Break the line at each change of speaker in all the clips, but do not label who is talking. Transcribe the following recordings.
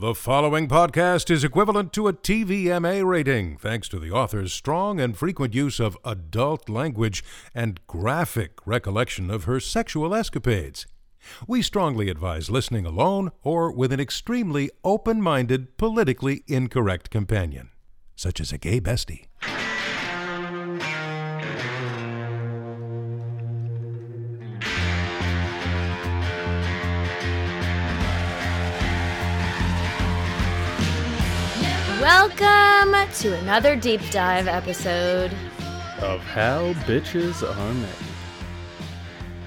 The following podcast is equivalent to a TVMA rating thanks to the author's strong and frequent use of adult language and graphic recollection of her sexual escapades. We strongly advise listening alone or with an extremely open minded, politically incorrect companion, such as a gay bestie.
Welcome to another deep dive episode.
of How Bitches Are Made.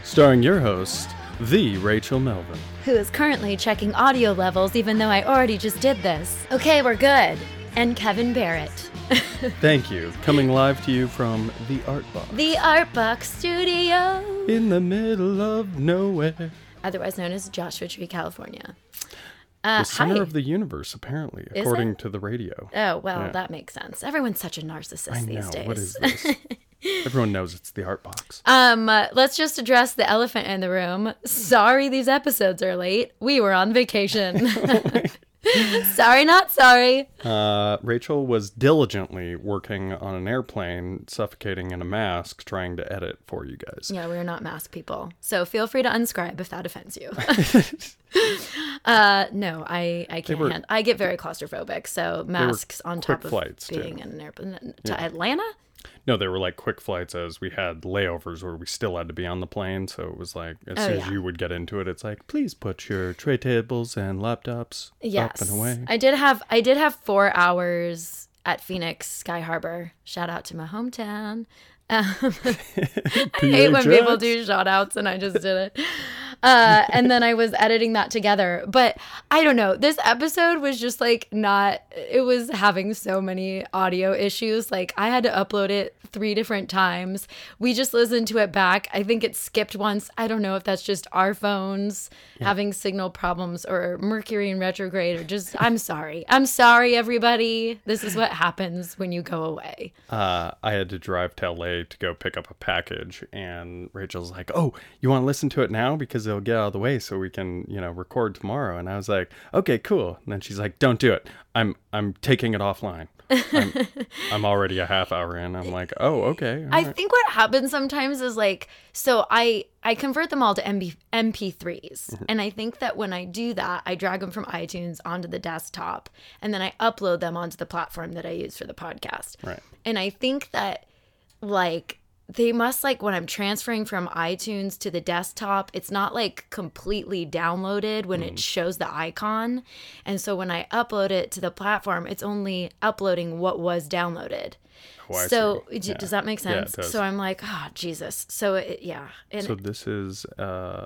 Starring your host, the Rachel Melvin.
Who is currently checking audio levels even though I already just did this. Okay, we're good. And Kevin Barrett.
Thank you. Coming live to you from the Art Box.
the Art Box Studio.
In the middle of nowhere.
Otherwise known as Joshua Tree, California. Uh,
The center
hi.
of the universe, apparently,
Is
according
it?
to the radio.
Oh, well,
Yeah.
that makes sense. Everyone's such a narcissist
I
these days.
What is this? Everyone knows it's the Art Box.
Um, uh, let's just address the elephant in the room. Sorry these episodes are late. We were on vacation. sorry, not sorry.
Uh, Rachel was diligently working on an airplane, suffocating in a mask, trying to edit for you guys.
Yeah, we're not mask people. So feel free to unscribe if that offends you. uh, no, I I can't.
were-
hand- I get very claustrophobic. So masks on top of
flights, too.
being in an airplane to Atlanta.
No, they were like quick flights as we had layovers where we still had to be on the plane. So it was like, as
Oh,
soon
yeah.
as you would get into it, it's like, please put your tray tables and laptops
Yes,
up and away.
I did have I did have four hours at Phoenix Sky Harbor. Shout out to my hometown. Um, I hate when people do shout outs and I just did it. Uh, and then I was editing that together. But I don't know. This episode was just like not, it was having so many audio issues. Like I had to upload it three different times. We just listened to it back. I think it skipped once. I don't know if that's just our phones having signal problems or Mercury in retrograde or just, I'm sorry. I'm sorry, everybody. This is what happens when you go away.
uh, I had to drive to LA to go pick up a package, and Rachel's like, "Oh, you want to listen to it now because it'll get out of the way so we can, you know, record tomorrow." And I was like, "Okay, cool." And then she's like, "Don't do it. I'm I'm taking it offline. I'm, I'm already a half hour in. I'm like, oh, okay.
I
right."
think what happens sometimes is like so I I convert them all to MB, MP3s
Mm-hmm.
and I think that when I do that I drag them from iTunes onto the desktop and then I upload them onto the platform that I use for the podcast.
Right.
And I think that like they must like when I'm transferring from iTunes to the desktop, it's not like completely downloaded when
Mm.
it shows the icon. And so when I upload it to the platform, it's only uploading what was downloaded.
Oh,
so
Yeah.
does that make
Yeah,
sense?
does.
so I'm like, oh Jesus. So it, yeah, and
So this is uh,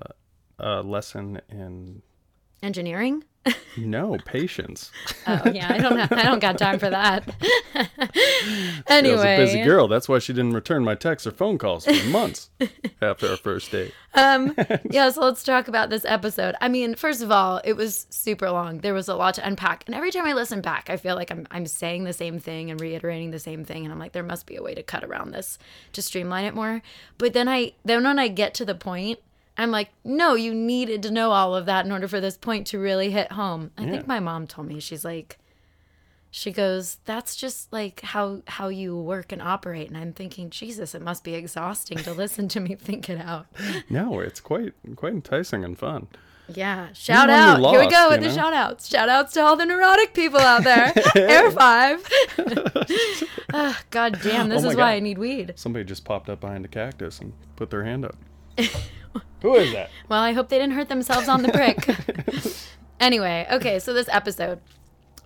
a lesson in
engineering.
No patience.
Oh yeah, I don't have, I don't got time for that. Anyway,
was a busy girl. That's why she didn't return my texts or phone calls for months after our first date.
um yeah so let's talk about this episode i mean first of all it was super long there was a lot to unpack and every time i listen back i feel like i'm, I'm saying the same thing and reiterating the same thing and i'm like there must be a way to cut around this to streamline it more but then i then when i get to the point i'm like no you needed to know all of that in order for this point to really hit home i
Yeah.
think my mom told me she's like she goes that's just like how how you work and operate and i'm thinking jesus it must be exhausting to listen to me think it out
No, it's quite quite enticing and fun.
Yeah, shout out. Here we go with
you
the shout outs. Shout outs to all the neurotic people out there. Air five. Ah, God damn, this
Oh
is why I need weed.
Somebody just popped up behind a cactus and put their hand up. Who is that?
Well, I hope they didn't hurt themselves on the brick. anyway, okay, so this episode.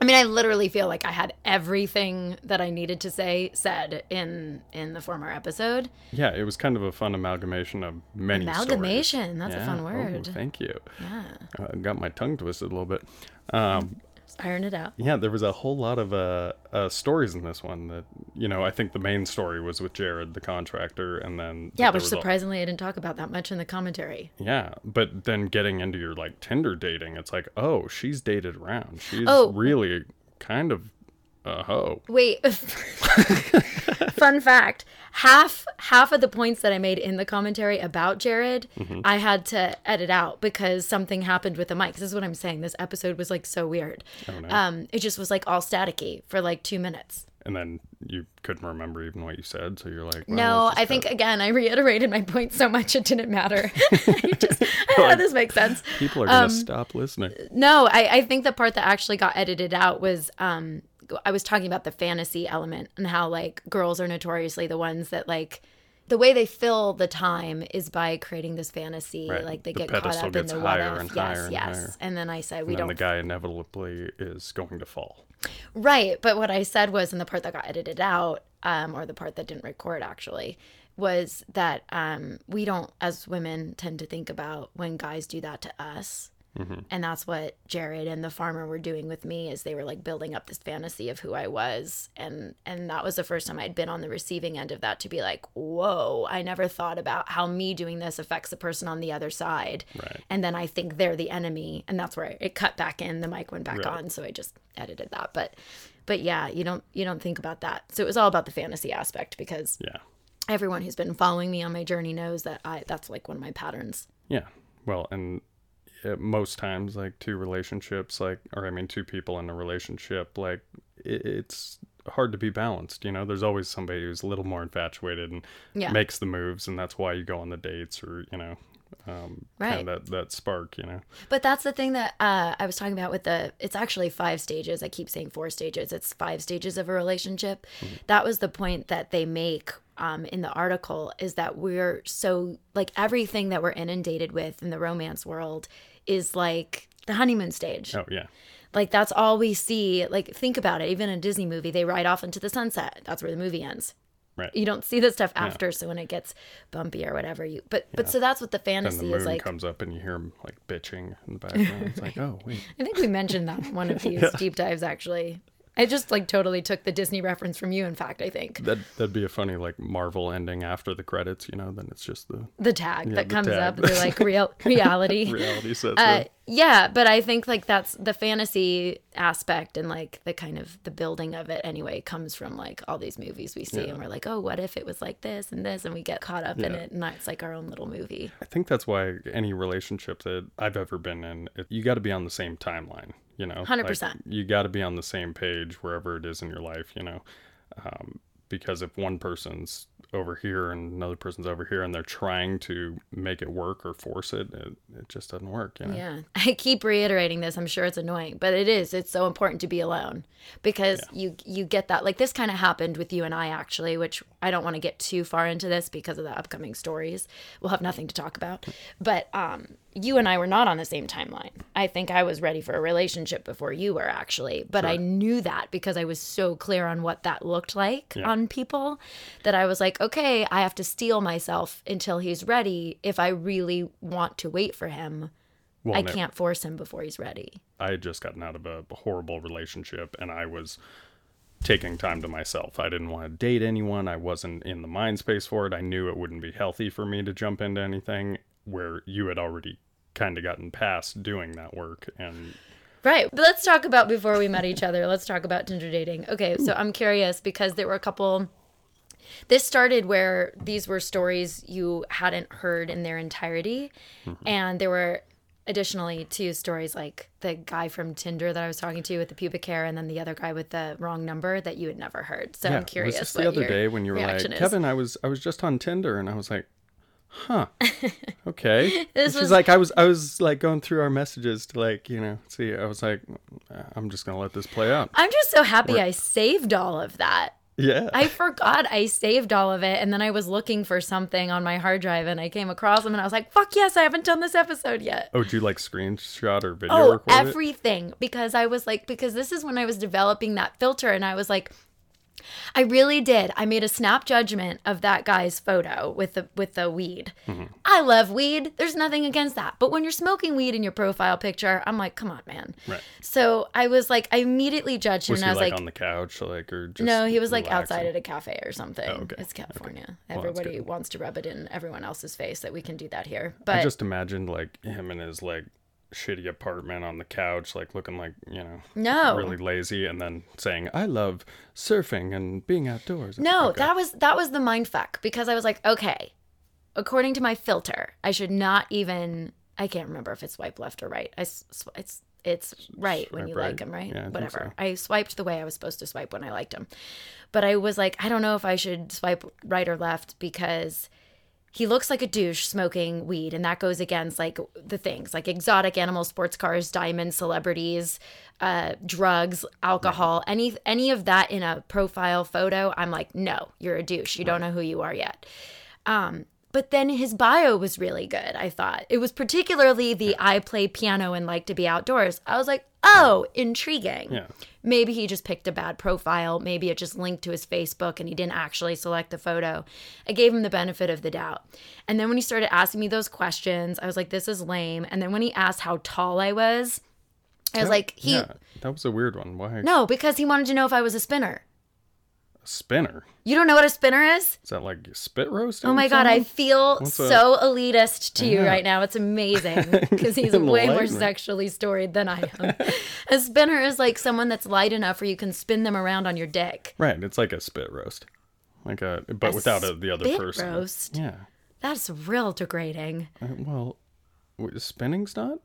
I mean, I literally feel like I had everything that I needed to say said in in the former episode.
Yeah, it was kind of a fun amalgamation of many stories.
Amalgamation, that's a
Yeah.
fun
Oh,
word.
thank you.
Yeah.
Uh, got my tongue twisted a little bit. Um,
iron it out.
Yeah, there was a whole lot of uh, uh, stories in this one that you know. I think the main story was with Jared, the contractor, and then
Yeah, which surprisingly I didn't talk about that much in the commentary.
yeah, but then getting into your like Tinder dating, it's like, oh, she's dated around. She's
Oh.
really kind of hoe.
Wait. Fun fact. Half half of the points that I made in the commentary about Jared,
Mm-hmm.
I had to edit out because something happened with the mic. This is what I'm saying. This episode was like so weird.
Oh, no.
Um, it just was like all staticky for like two minutes.
And then you couldn't remember even what you said, so you're like, well,
No, I think
it.
again I reiterated my point so much it didn't matter. I just, I don't know, this makes sense.
people are gonna
um,
stop listening.
No, I, I think the part that actually got edited out was um I was talking about the fantasy element and how like girls are notoriously the ones that like the way they fill the time is by creating this fantasy.
Right.
Like they
The
get caught up in the what
higher
if.
and
yes,
higher and
yes.
higher.
And then I said we
And then
don't
the guy inevitably is going to fall.
Right, but what I said was, and the part that got edited out, um, or the part that didn't record actually, was that um, we don't, as women, tend to think about when guys do that to us. Mm-hmm. And that's what Jared and the farmer were doing with me is they were like building up this fantasy of who I was. And and that was the first time I'd been on the receiving end of that to be like, whoa, I never thought about how me doing this affects the person on the other side.
Right.
And then I think they're the enemy. And that's where it cut back in, the mic went back
Right.
on. So I just edited that. But but yeah, you don't you don't think about that. So it was all about the fantasy aspect because
Yeah.
everyone who's been following me on my journey knows that I that's like one of my patterns.
Yeah. Well, and most times, like two relationships, like, or I mean, two people in a relationship, like, it, it's hard to be balanced. You know, there's always somebody who's a little more infatuated and
Yeah.
makes the moves, and that's why you go on the dates or, you know, um,
Right.
kind of that, that spark, you know.
But that's the thing that uh, I was talking about with the. It's actually five stages. I keep saying four stages. It's five stages of a relationship. That was the point that they make um, in the article. Is that we're so like everything that we're inundated with in the romance world is like the honeymoon stage.
Oh, yeah.
Like that's all we see. Like think about it. Even in a Disney movie, they ride off into the sunset. That's where the movie ends.
Right.
You don't see the stuff after. So when it gets bumpy or whatever, you. But but so that's what the
Then the
fantasy
moon
is like.
comes up and you hear him like bitching in the background. it's like, oh, wait.
I think we mentioned that one of these deep dives actually. I just like totally took the Disney reference from you. In fact, I think
That, that'd be a funny, like, Marvel ending after the credits, you know, then it's just the
the tag that
the
comes
tag.
up, the like real reality.
reality sets
Uh, yeah, but I think like that's the fantasy aspect and like the kind of the building of it anyway comes from like all these movies we see and we're like, oh, what if it was like this and this, and we get caught up in it, and it's like our own little movie.
I think that's why any relationship that I've ever been in, it, you got to be on the same timeline. You know,
100%.
Like, you got to be on the same page wherever it is in your life. You know, um, because if one person's over here and another person's over here, and they're trying to make it work or force it, it, it just doesn't work. You know.
Yeah. I keep reiterating this. I'm sure it's annoying, but it is. It's so important to be alone because you you get that. Like this kind of happened with you and I actually, which I don't want to get too far into this because of the upcoming stories. We'll have nothing to talk about. But um you and I were not on the same timeline. I think I was ready for a relationship before you were actually, but I knew that because I was so clear on what that looked like
Yeah.
on people that I was like, okay, I have to steel myself until he's ready if I really want to wait for him.
Well,
I
no,
can't force him before he's ready.
I had just gotten out of a horrible relationship, and I was taking time to myself. I didn't want to date anyone. I wasn't in the mind space for it. I knew it wouldn't be healthy for me to jump into anything where you had already kind of gotten past doing that work. And
Right. But let's talk about before we met each other. Let's talk about Tinder dating. Okay, so I'm curious because there were a couple this started where these were stories you hadn't heard in their entirety mm-hmm. and there were additionally two stories like the guy from Tinder that I was talking to with the pubic hair and then the other guy with the wrong number that you had never heard. So I'm curious
was this the other day when you were like,
is.
Kevin, I was I was just on Tinder, and I was like. Huh. Okay.
This
she's
was-
like, I was, I was like going through our messages to like, you know, see. I was like, I'm just gonna let this play out.
I'm just so happy I saved all of that.
Yeah.
I forgot I saved all of it, and then I was looking for something on my hard drive, and I came across them, and I was like, "Fuck yes, I haven't done this episode yet."
Oh, did you like screenshot or video
Oh,
record it?
everything because I was like, because this is when I was developing that filter, and I was like, I really did. I made a snap judgment of that guy's photo with the with the weed.
Mm-hmm.
I love weed. There's nothing against that. But when you're smoking weed in your profile picture, I'm like, come on, man.
Right.
So I was like, I immediately judged him,
Was
and
he
I was
like,
like,
on the couch, like, or just
no, he was like
relaxing?
outside at a cafe or something.
Oh, okay.
It's California.
Well,
Everybody wants to rub it in everyone else's face that we can do that here. But I
just imagined like him and his like shitty apartment on the couch, like looking like you know,
No.
really lazy, and then saying, "I love surfing and being outdoors."
No,
Okay.
that was that was the mind fuck because I was like, okay, according to my filter, I should not even. I can't remember if it's swipe left or right. I sw- it's it's right when you
Swipe
like
right.
him, right?
Yeah, I
Whatever.
so.
I swiped the way I was supposed to swipe when I liked him, but I was like, I don't know if I should swipe right or left because he looks like a douche smoking weed and that goes against like the things like exotic animal sports cars diamonds celebrities uh drugs alcohol any any of that in a profile photo i'm like no you're a douche. You don't know who you are yet. Um but then his bio was really good i thought. It was particularly the i play piano and like to be outdoors. I was like oh intriguing.
Yeah.
maybe he just picked a bad profile. Maybe it just linked to his facebook and he didn't actually select the photo. I gave him the benefit of the doubt. And then when he started asking me those questions i was like this is lame. And then when he asked how tall i was i was like he
yeah, that was a weird one. Why?
No because he wanted to know if i was a spinner
a spinner?
you don't know what a spinner is
Is that like spit roast?
Oh my god, I feel
What's a-
so elitist to you right now. It's amazing because he's way more sexually storied than I am. a spinner is like someone that's light enough where you can spin them around on your dick.
Right, it's like a spit roast, like a but without a, the other
spit
person.
roast?
Yeah.
That's real degrading.
Uh, Well, spinning's not.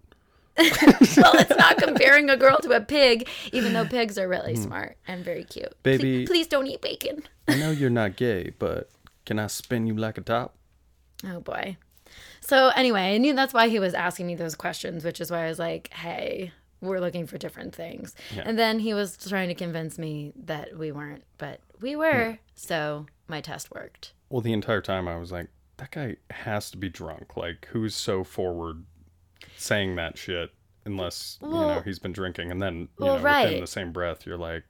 well, it's not comparing a girl to a pig, even though pigs are really smart and very cute.
Hmm. Baby-
please don't eat bacon.
I know you're not gay, but can I spin you like a top?
Oh boy. So anyway, I knew that's why he was asking me those questions, which is why I was like, "Hey, we're looking for different things."
Yeah.
And then he was trying to convince me that we weren't, but we were. So my test worked.
Well, the entire time I was like, that guy has to be drunk. Like, who's so forward saying that shit unless, you know, he's been drinking. And then, you
Well,
know,
right.
within the same breath, you're like,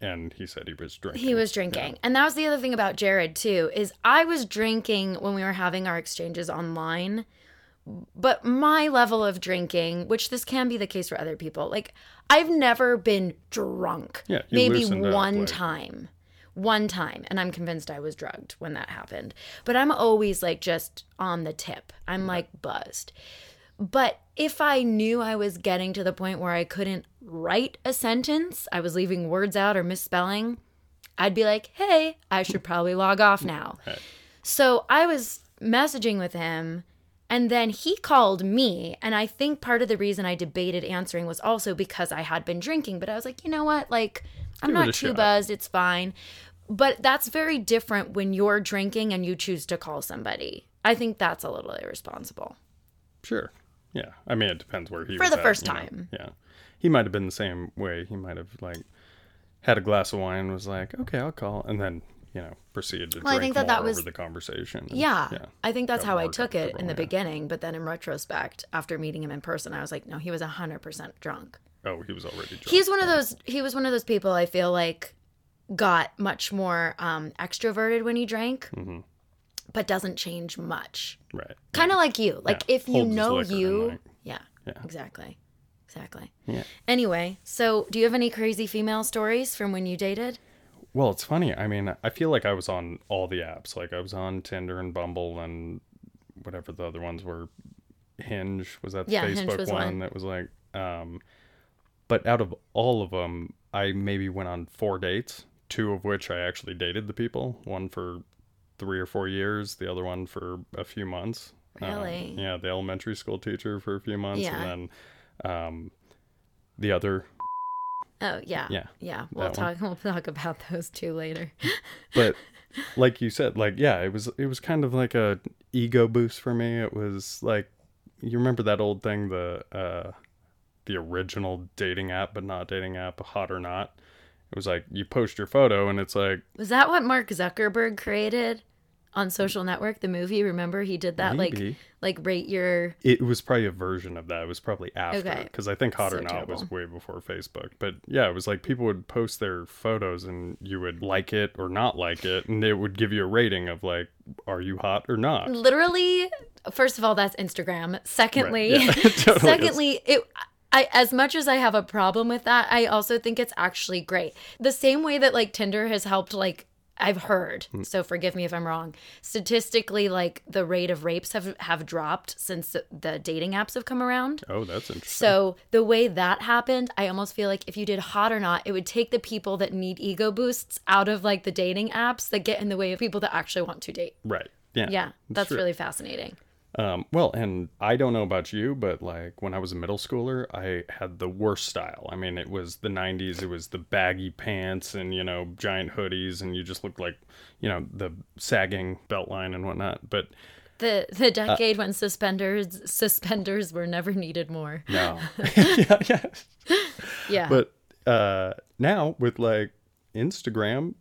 and he said he was drinking.
He was drinking. And that was the other thing about Jared too is I was drinking when we were having our exchanges online. But my level of drinking, which this can be the case for other people, like I've never been drunk.
Yeah,
maybe
loosened up,
one
like-
time. One time, and I'm convinced I was drugged when that happened. But I'm always like just on the tip. I'm like buzzed. But if I knew I was getting to the point where I couldn't write a sentence, I was leaving words out or misspelling, I'd be like, hey, I should probably log off now. So I was messaging with him, and then he called me. And I think part of the reason I debated answering was also because I had been drinking. But I was like, you know what? Like, I'm
Give
not too
shot.
buzzed. It's fine. But that's very different when you're drinking and you choose to call somebody. I think that's a little irresponsible.
Sure. Yeah. I mean, it depends where he was.
For the
at,
first
you know.
time.
Yeah. He might have been the same way. He might have, like, had a glass of wine, was like, okay, I'll call. And then, you know, proceeded to
Well, I think that that was-
over the conversation. and-
Yeah, I think that's how I took it in the
yeah.
beginning. But then in retrospect, after meeting him in person, I was like, no, he was 100% drunk.
Oh, he was already drunk.
He's one of those. He was one of those people. I feel like got much more um, extroverted when he drank,
Mm-hmm.
But doesn't change much.
Right.
Kind of like you. Like
Yeah,
if you
holds
know you,
like-
yeah,
Yeah.
exactly, exactly.
Yeah.
Anyway, so do you have any crazy female stories from when you dated?
Well, it's funny. I mean, I feel like I was on all the apps. Like I was on Tinder and Bumble and whatever the other ones were. Hinge was that the
Yeah,
Facebook one
one.
that was like. Um, but out of all of them, I maybe went on four dates. Two of which I actually dated the people. One for three or four years. The other one for a few months. Um,
Really?
yeah, the elementary school teacher for a few months,
Yeah.
and then um, the other
Oh yeah,
Yeah,
yeah. We'll
that one.
talk. We'll talk about those two later.
but like you said like yeah it was it was kind of like a ego boost for me it was like you remember that old thing the uh the original dating app but not dating app hot or not it was like you post your photo and it's like
Was that what Mark Zuckerberg created? On Social Network, the movie. Remember he did that
Maybe.
like like rate your
It was probably a version of that. It was probably after
Okay.
because I think Hot or
So
Not was way before Facebook. But yeah, it was like people would post their photos and you would like it or not like it, and it would give you a rating of like, are you hot or not?
literally first of all that's Instagram. Secondly,
Yeah, it totally is.
secondly, it I as much as I have a problem with that, I also think it's actually great. The same way that like Tinder has helped like I've heard,
Hmm.
so forgive me if I'm wrong. Statistically, like the rate of rapes have have dropped since the, the dating apps have come around.
Oh, that's interesting.
So the way that happened, I almost feel like if you did hot or not, it would take the people that need ego boosts out of like the dating apps that get in the way of people that actually want to date.
right. Yeah.
Yeah, that's
true.
really fascinating.
Um, well, and I don't know about you, but like when I was a middle schooler, I had the worst style. I mean, it was the 90s, it was the baggy pants and, you know, giant hoodies, and you just looked like, you know, the sagging belt line and whatnot. But
The the decade when suspenders suspenders were never needed more.
no. yeah, yeah.
Yeah.
But uh, now with like Instagram,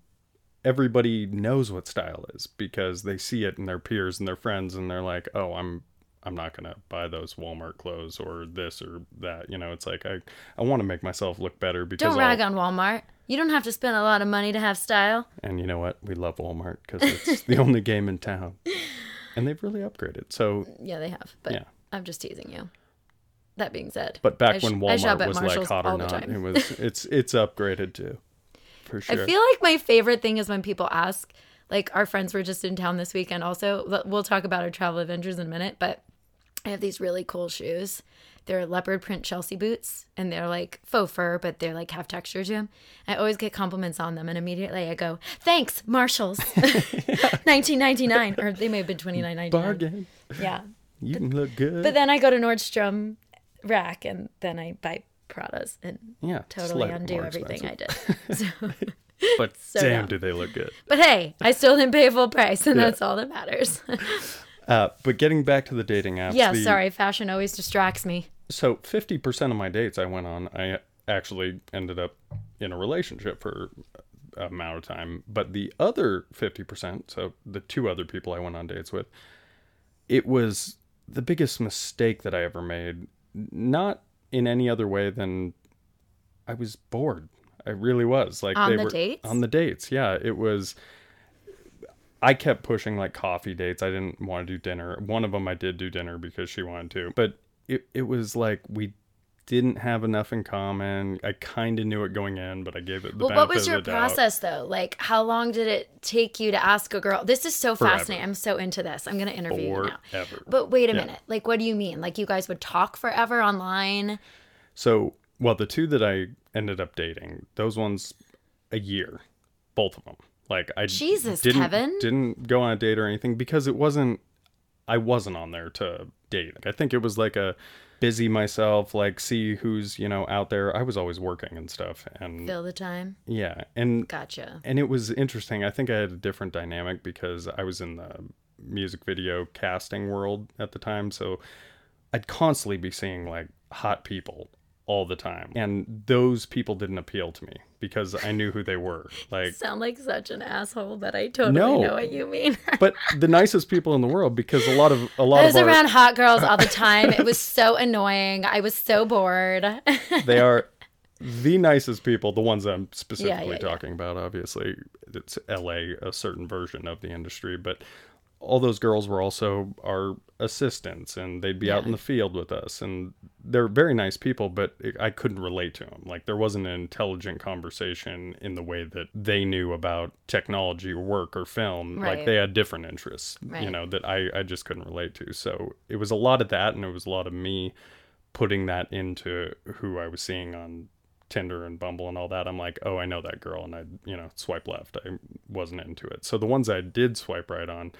everybody knows what style is because they see it in their peers and their friends, and they're like, "Oh, I'm I'm not gonna buy those Walmart clothes or this or that." You know, it's like I I want to make myself look better because
don't rag
I'll-
on Walmart. You don't have to spend a lot of money to have style.
and you know what? We love Walmart because it's the only game in town, and they've really upgraded. So,
Yeah, they have. But
Yeah.
I'm just teasing you. That being said,
but back
sh-
when Walmart was like hot or not, it was it's it's upgraded too, for sure.
I feel like my favorite thing is when people ask, like our friends were just in town this weekend also. We'll talk about our travel adventures in a minute, but I have these really cool shoes. They're leopard print Chelsea boots and they're like faux fur, but they're like have texture to them. I always get compliments on them and immediately I go, thanks, Marshalls. 1999 or they may have been 29.99.
bargain.
Yeah.
You can look good.
But then I go to Nordstrom rack and then I buy Pradas and
Yeah,
totally undo everything
expensive.
I did. So,
But
So
damn,
dumb.
do they look good.
but hey, I still didn't pay full price and
Yeah.
that's all that matters.
Uh, but getting back to the dating apps.
yeah,
the-
sorry, fashion always distracts me.
So 50% of my dates I went on, I actually ended up in a relationship for a amount of time. But the other 50%, so the two other people I went on dates with, it was the biggest mistake that I ever made. Not in any other way than I was bored. I really was. Like
On
they
the
were
dates?
on the dates. Yeah, it was I kept pushing like coffee dates. I didn't want to do dinner. One of them I did do dinner because she wanted to. But it it was like we didn't have enough in common. I kind of knew it going in, but I gave it the
Well, what was your
doubt.
process though? Like, how long did it take you to ask a girl? This is so
Forever.
fascinating. I'm so into this. I'm going to interview you now. But wait a
Yeah.
minute. Like, what do you mean? Like, you guys would talk forever online?
So, well, the two that I ended up dating, those ones, a year, both of them. Like I
Jesus,
didn't,
Kevin.
didn't go on a date or anything because it wasn't. I wasn't on there to date. I think it was like a busy myself, like see who's you know out there. I was always working and stuff, and
Fill the time.
yeah, and
Gotcha.
and it was interesting. I think I had a different dynamic because I was in the music video casting world at the time. So I'd constantly be seeing like hot people all the time. And those people didn't appeal to me because I knew who they were. Like,
Sound like such an asshole, but I totally
No.
know what you mean.
but the nicest people in the world because a lot of, a lot
I was
of our,
around hot girls all the time. It was so annoying. I was so bored.
they are the nicest people, the ones I'm specifically
yeah, yeah.
talking about. Obviously, it's LA, a certain version of the industry, but all those girls were also our assistants, and they'd be out in the field with us, and they're very nice people. But I couldn't relate to them. Like there wasn't an intelligent conversation in the way that they knew about technology or work or film. Like they had different interests, you know, that I I just couldn't relate to. So it was a lot of that, and it was a lot of me putting that into who I was seeing on Tinder and Bumble and all that. I'm like, oh, I know that girl, and I, you know, swipe left. I wasn't into it. So the ones I did swipe right on,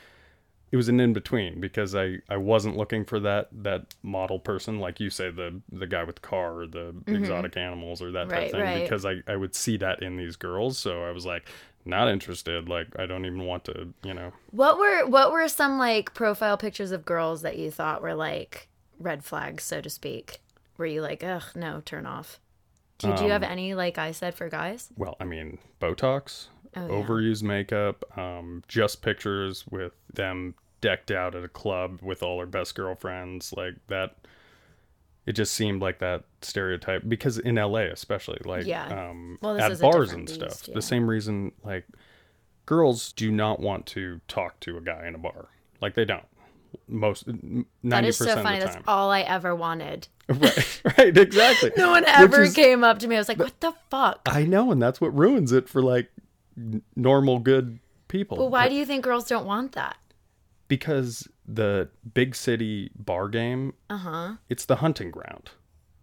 it was an in between because I I wasn't looking for that that model person like you say the the guy with the car or the exotic animals or that type
Right,
of thing
right.
because I I would see that in these girls. So I was like. Not interested. Like I don't even want to, you know.
What were what were some like profile pictures of girls that you thought were like red flags, so to speak? Were you like, ugh, no, turn off? Did you
Um,
have any like I said for guys?
Well, I mean, Botox.
Oh, yeah.
overused makeup, um, just pictures with them decked out at a club with all her best girlfriends, like that. It just seemed like that stereotype because in LA, especially, like
Yeah.
um,
Well,
at bars and
beast,
stuff.
yeah.
The same reason, like girls do not want to talk to a guy in a bar. Like they don't. Most
That
ninety
is so funny. That's all I ever wanted.
right, right, exactly.
No one ever
is-
came up to me. I was like, what the fuck?
I know, and that's what ruins it for like normal good people.
Well, why
But-
do you think girls don't want that?
because the big city bar game
Uh-huh.
it's the hunting ground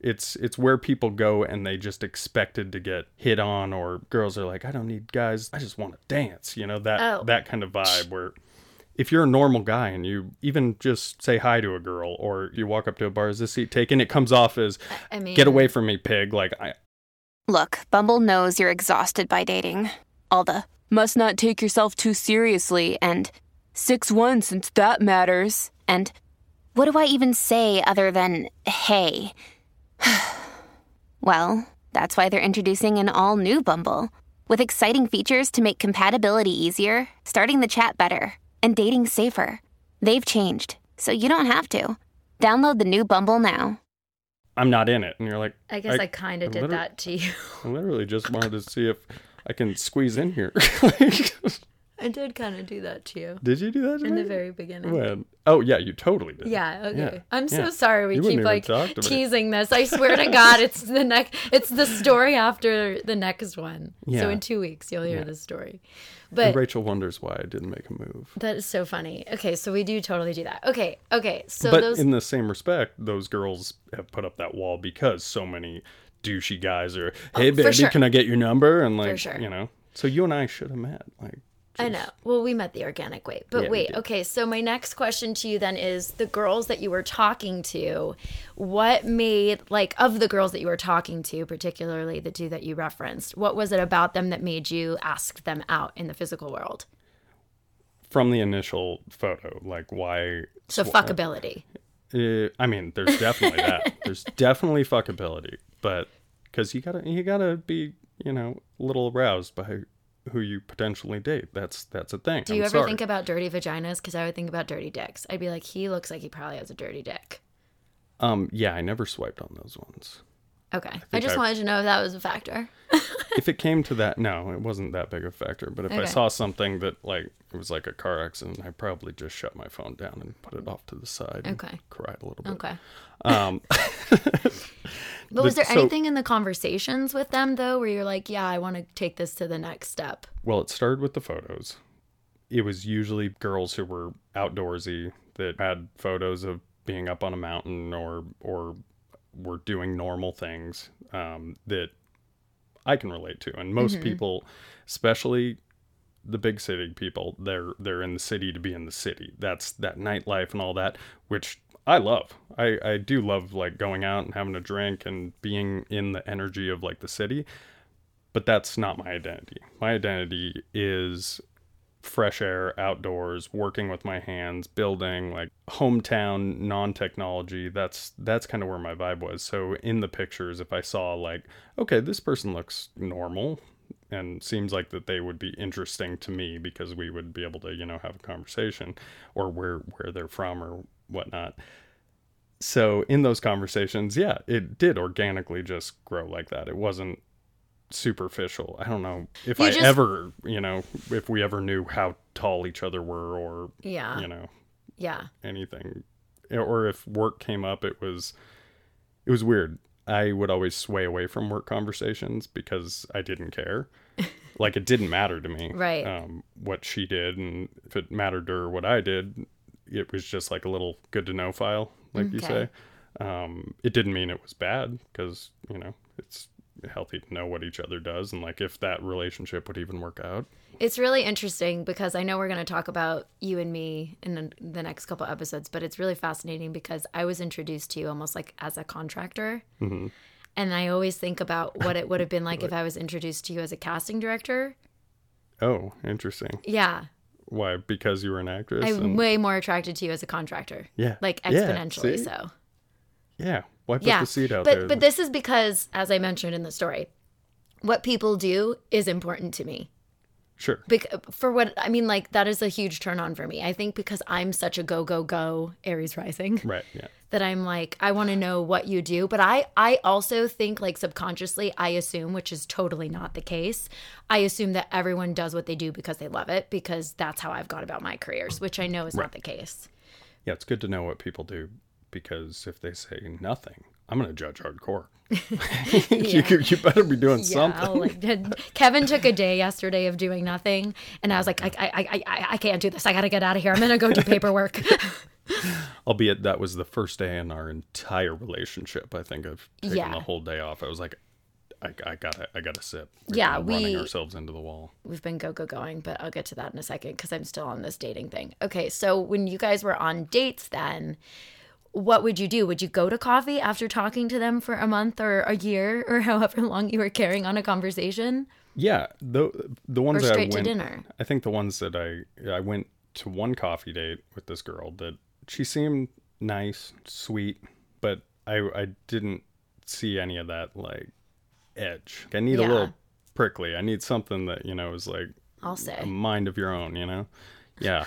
it's it's where people go and they just expected to get hit on or girls are like i don't need guys i just want to dance you know that
Oh.
that kind of vibe where if you're a normal guy and you even just say hi to a girl or you walk up to a bar is this seat taken it comes off as
I mean,
get away from me pig like i
Look, Bumble knows you're exhausted by dating. All the must not take yourself too seriously and 6 1 since that matters. And what do I even say other than hey? well, that's why they're introducing an all new Bumble with exciting features to make compatibility easier, starting the chat better, and dating safer. They've changed, so you don't have to. Download the new Bumble now.
i'm not in it and you're like
I guess I, kind of did
literally-
that to you.
i literally just wanted to see if i can squeeze in here
I did kind of do that to you
did you do that to
in the very beginning.
When? Oh yeah, you totally did.
Yeah, okay.
Yeah,
I'm so
yeah.
sorry we
You
keep like
me.
teasing this. I swear to God, it's the next. it's the story after the next one.
Yeah.
So in two weeks you'll hear
Yeah.
the story.
And
But
Rachel wonders why I didn't make a move.
that is so funny. Okay, so we do totally do that. Okay, okay. So
but
those
in the same respect, those girls have put up that wall because so many douchey guys are, hey
Oh,
baby,
sure.
can I get your number? And like,
sure.
you know, so you and I should have met. Like,
I know. Well, we met the organic way. But
Yeah,
wait, okay. So my next question to you then is the girls that you were talking to, what made like of the girls that you were talking to, particularly the two that you referenced, what was it about them that made you ask them out in the physical world?
from the initial photo, like why?
So fuckability.
Uh, I mean, there's definitely that. There's definitely fuckability, but because you gotta you gotta be you know a little aroused by who you potentially date. That's that's a thing.
Do you
I'm
ever
sorry.
think about dirty vaginas? Because I would think about dirty dicks. I'd be like, he looks like he probably has a dirty dick.
Um, yeah, I never swiped on those ones.
Okay. I,
think
just
I-
wanted to know if that was a factor.
if it came to that, no, it wasn't that big a factor. But if I saw something that like it was like a car accident, I probably just shut my phone down and put it off to the side. and
Okay.
cried a little bit.
Okay.
Um,
But was
The-
there
so-
anything in the conversations with them though where you're like, yeah, I want to take this to the next step?
well, it started with the photos. It was usually girls who were outdoorsy that had photos of being up on a mountain or or were doing normal things um, that I can relate to. And most people, especially the big city people, they're they're in the city to be in the city. That's that nightlife and all that, which I love. I I do love like going out and having a drink and being in the energy of like the city. But that's not my identity. My identity is fresh air, outdoors, working with my hands, building like hometown non-technology. That's that's kind of where my vibe was. So in the pictures if I saw like okay, this person looks normal and seems like that they would be interesting to me because we would be able to, you know, have a conversation or where where they're from or whatnot. So in those conversations, yeah, it did organically just grow like that. It wasn't superficial. I don't know if
You
I
just-
ever, you know, if we ever knew how tall each other were or,
Yeah.
you know,
Yeah.
anything or if work came up it was it was weird. I would always sway away from work conversations because I didn't care. like it didn't matter to me.
Right.
Um what she did and if it mattered to her what I did, it was just like a little good to know file, like you say. Um it didn't mean it was bad because, you know, it's healthy to know what each other does and like if that relationship would even work out.
It's really interesting because I know we're going to talk about you and me in the- the next couple episodes, but it's really fascinating because I was introduced to you almost like as a contractor.
Mm-hmm.
And I always think about what it would have been like if I was introduced to you as a casting director.
Oh, interesting.
Yeah.
Why? Because you were an actress?
I'm
and-
way more attracted to you as a contractor.
Yeah.
Like exponentially
see?
so.
Yeah. Why put
yeah.
the seed out
but,
there?
But this is because, as I mentioned in the story, what people do is important to me.
Sure.
Bec- for what I mean, like that is a huge turn on for me. I think because I'm such a go go go Aries rising,
Right. Yeah.
that I'm like I want to know what you do. But I I also think like subconsciously I assume, which is totally not the case. I assume that everyone does what they do because they love it because that's how I've gone about my careers, which I know is not the case.
Yeah. It's good to know what people do because if they say nothing, I'm going to judge hardcore. you, you better be doing
Yeah,
something.
Like, Kevin took a day yesterday of doing nothing, and I was like, I, I, I, I, I can't do this. I gotta get out of here. I'm gonna go do paperwork.
Albeit that was the first day in our entire relationship. I think of taking
Yeah.
the whole day off. I was like, I, I gotta, I gotta sip. We're
Yeah,
kinda running
we-
ourselves into the wall.
We've been go go going, but I'll get to that in a second because I'm still on this dating thing. Okay, so when you guys were on dates, then what would you do? Would you go to coffee after talking to them for a month or a year or however long you were carrying on a conversation?
Yeah, the the ones that I
straight to
went,
dinner?
I think the ones that I I went to one coffee date with this girl that she seemed nice, sweet, but I I didn't see any of that like edge. I need
Yeah.
a little prickly. I need something that you know is like
I'll say.
a mind of your own. You know, yeah.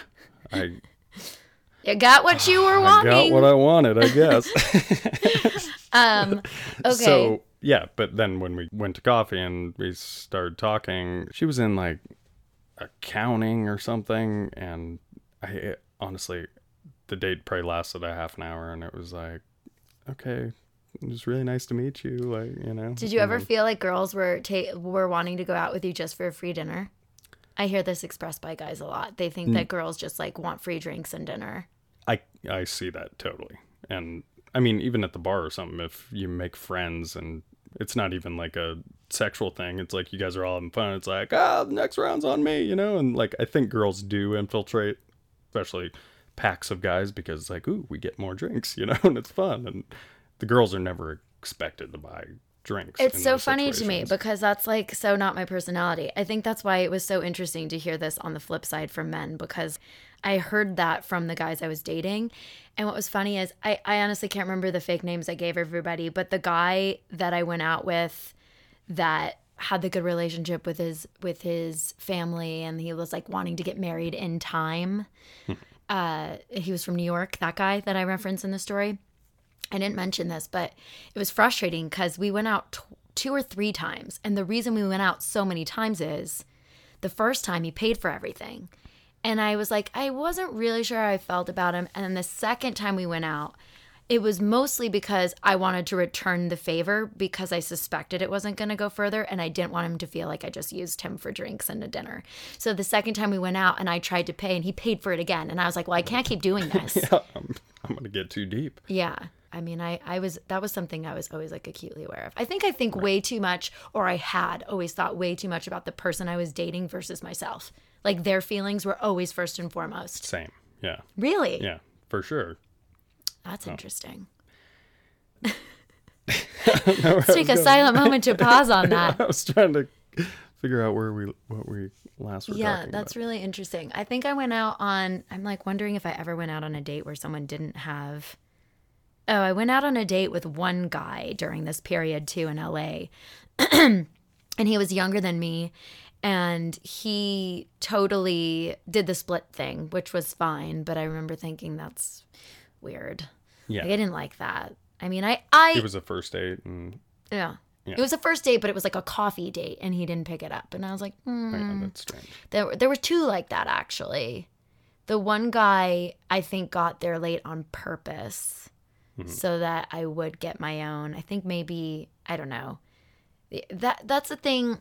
I
You got what you were
I
wanting.
got what I wanted, I guess.
um, okay.
So yeah, but then when we went to coffee and we started talking, she was in like accounting or something, and I honestly, the date probably lasted a half an hour, and it was like, okay, it was really nice to meet you, like you know.
Did you
and
ever
then-
feel like girls were ta- were wanting to go out with you just for a free dinner? I hear this expressed by guys a lot. They think
Mm.
that girls just like want free drinks and dinner.
I I see that totally, and I mean even at the bar or something, if you make friends and it's not even like a sexual thing, it's like you guys are all having fun. It's like ah, the next round's on me, you know, and like I think girls do infiltrate, especially packs of guys because it's like ooh we get more drinks, you know, and it's fun, and the girls are never expected to buy drinks.
It's so funny to me because that's like so not my personality. I think that's why it was so interesting to hear this on the flip side from men because I heard that from the guys I was dating. And what was funny is I, I honestly can't remember the fake names I gave everybody, but the guy that I went out with that had the good relationship with his with his family and he was like wanting to get married in time. uh he was from New York, that guy that I referenced in the story. I didn't mention this, but it was frustrating because we went out t- two or three times. And the reason we went out so many times is the first time he paid for everything. And I was like, I wasn't really sure how I felt about him. And then the second time we went out, it was mostly because I wanted to return the favor because I suspected it wasn't going to go further and I didn't want him to feel like I just used him for drinks and a dinner. So the second time we went out and I tried to pay and he paid for it again. And I was like, well, I can't keep doing this.
yeah, I'm, I'm gonna get too deep.
Yeah. I mean, I, I was, that was something I was always like acutely aware of. I think I think way too much, or I had always thought way too much about the person I was dating versus myself. Like their feelings were always first and foremost.
Same. Yeah.
Really?
Yeah. For sure.
That's oh. interesting. Let's take a silent moment to pause on that.
I was trying to figure out where we what we last were
Yeah, that's
about.
really interesting. I think I went out on, I'm like wondering if I ever went out on a date where someone didn't have. Oh, I went out on a date with one guy during this period too in LA. and he was younger than me. And he totally did the split thing, which was fine. But I remember thinking that's weird.
Yeah.
Like, I didn't like that. I mean, I, I,
it was a first date and
yeah.
Yeah.
It was a first date, but it was like a coffee date, and he didn't pick it up. And I was like, hmm.
yeah, that's strange.
There, there were two like that actually. The one guy I think got there late on purpose, so that I would get my own. I think maybe I don't know. That that's the thing.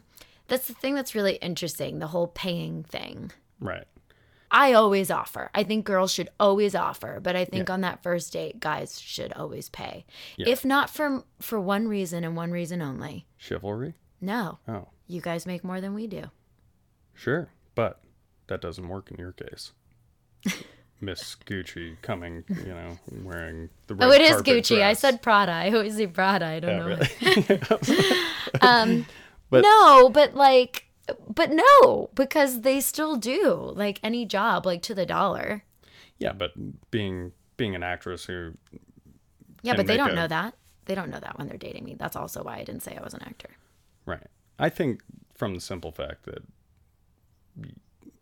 That's the thing that's really interesting. The whole paying thing.
Right.
I always offer. I think girls should always offer, but I think on that first date, guys should always pay.
Yeah.
If not for for one reason and one reason only.
Chivalry?
No,
Oh,
you guys make more than we do.
sure. But that doesn't work in your case. Miss Gucci coming, you know, wearing the red
Oh, it is Gucci. I said Prada. I always say Prada. I don't
Yeah,
know.
really.
Um,
But-
no, but like, but no, because they still do like any job, like to the dollar.
yeah, but being being an actress who
Yeah, but they don't
a-
know that. They don't know that when they're dating me. That's also why I didn't say I was an actor.
Right. I think from the simple fact that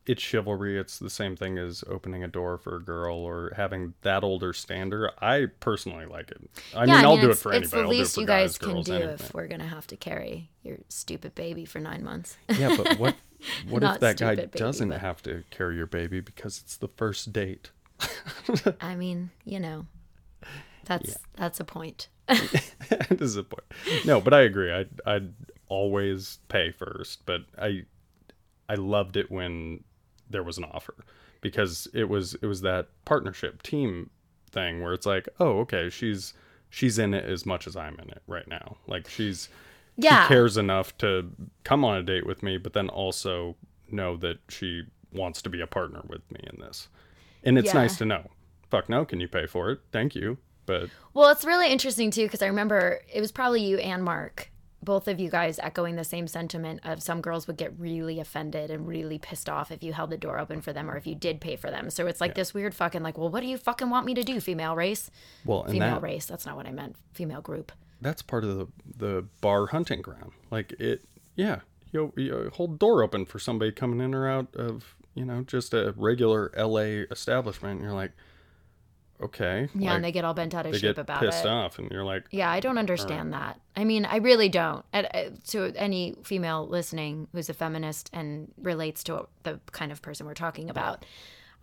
it's chivalry. It's the same thing as opening a door for a girl or having that older standard. I personally like it. I
yeah,
mean, I'll do it
it's,
for
it's
anybody. I'll
the
do it
least you guys
guys,
can do
anything.
if we're gonna have to carry your stupid baby for nine months.
Yeah, but what what if that guy
baby,
doesn't
but-
have to carry your baby because it's the first date?
I mean, you know, that's that's a point.
this is a point. No, but I agree. I I'd always pay first, but I I loved it when there was an offer because it was it was that partnership team thing where it's like, oh, okay, she's she's in it as much as I'm in it right now. Like she's
Yeah.
she cares enough to come on a date with me, but then also know that she wants to be a partner with me in this. And it's
Yeah.
nice to know. Fuck no, can you pay for it? Thank you. But
Well, it's really interesting too because I remember it was probably you and Mark, both of you guys echoing the same sentiment of some girls would get really offended and really pissed off if you held the door open for them or if you did pay for them. So it's like this weird fucking like, well, what do you fucking want me to do, female race?
well,
Female
that,
race. That's not what I meant. Female group.
that's part of the the bar hunting ground. Like it, yeah. You, you hold door open for somebody coming in or out of you know just a regular L.A. establishment. And you're like, okay,
Yeah,
like,
and they get all bent out of
they
shape
get
about
pissed
it.
off, and you're like,
Yeah, I don't understand that. I mean, I really don't. And, uh, to any female listening who's a feminist and relates to the kind of person we're talking about,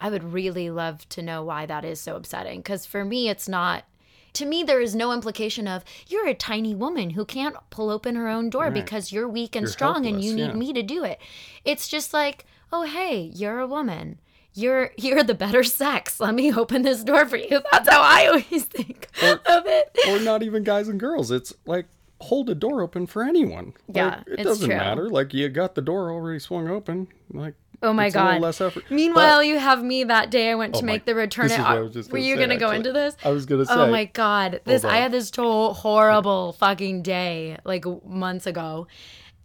I would really love to know why that is so upsetting. Because for me, it's not. To me, there is no implication of you're a tiny woman who can't pull open her own door because you're weak and
You're
strong and you need
yeah.
me to do it. It's just like, oh hey, you're a woman. You're you're the better sex. Let me open this door for you. That's how I always think of it.
or not even guys and girls. It's like hold a door open for anyone. Like,
Yeah,
it
it's
doesn't
true.
matter. Like you got the door already swung open. Like
Oh my
it's a little
god.
less effort.
Meanwhile, you have me that day. I went to
Oh my-
make the return. at
I uh, was just
Were you
say,
gonna go into this?
I was gonna
Oh my god. This I had this to- horrible fucking day like months ago.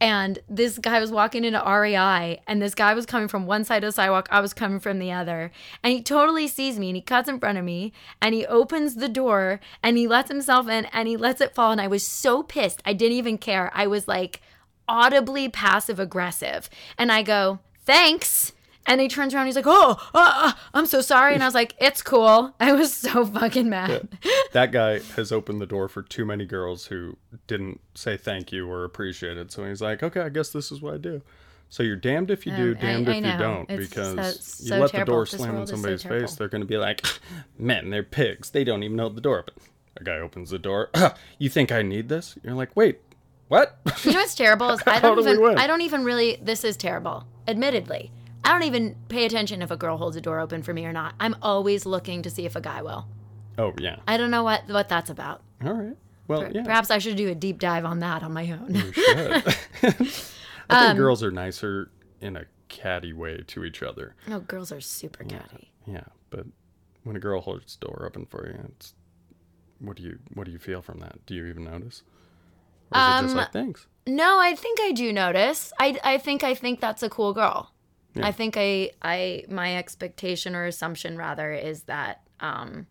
And this guy was walking into REI, and this guy was coming from one side of the sidewalk. I was coming from the other. And he totally sees me, and he cuts in front of me, and he opens the door, and he lets himself in, and he lets it fall. And I was so pissed. I didn't even care. I was like audibly passive aggressive. And I go, thanks. And he turns around, he's like, oh, uh, uh, I'm so sorry. And I was like, it's cool. I was so fucking mad.
that guy has opened the door for too many girls who didn't say thank you or appreciate it. So he's like, okay, I guess this is what I do. So you're damned if you do,
Um,
damned
I
if you don't,
It's
because
so-
you let
terrible.
the door slam in
is so
somebody's face, they're going to be like, men, they're pigs. They don't even hold the door But A guy opens the door. you think I need this? You're like, wait, what?
You know what's terrible is I don't even. I don't even really this is terrible. Admittedly. I don't even pay attention if a girl holds a door open for me or not. I'm always looking to see if a guy will.
oh yeah.
I don't know what what that's about.
All right. Well, yeah.
Perhaps I should do a deep dive on that on my own.
You should. I think
Um,
girls are nicer in a catty way to each other.
no, girls are super catty.
Yeah, but when a girl holds the door open for you, it's what do you what do you feel from that? Do you even notice? Or is it just
Um,
like thanks?
No, I think I do notice. I I think I think that's a cool girl. I think I I my expectation or assumption rather is that um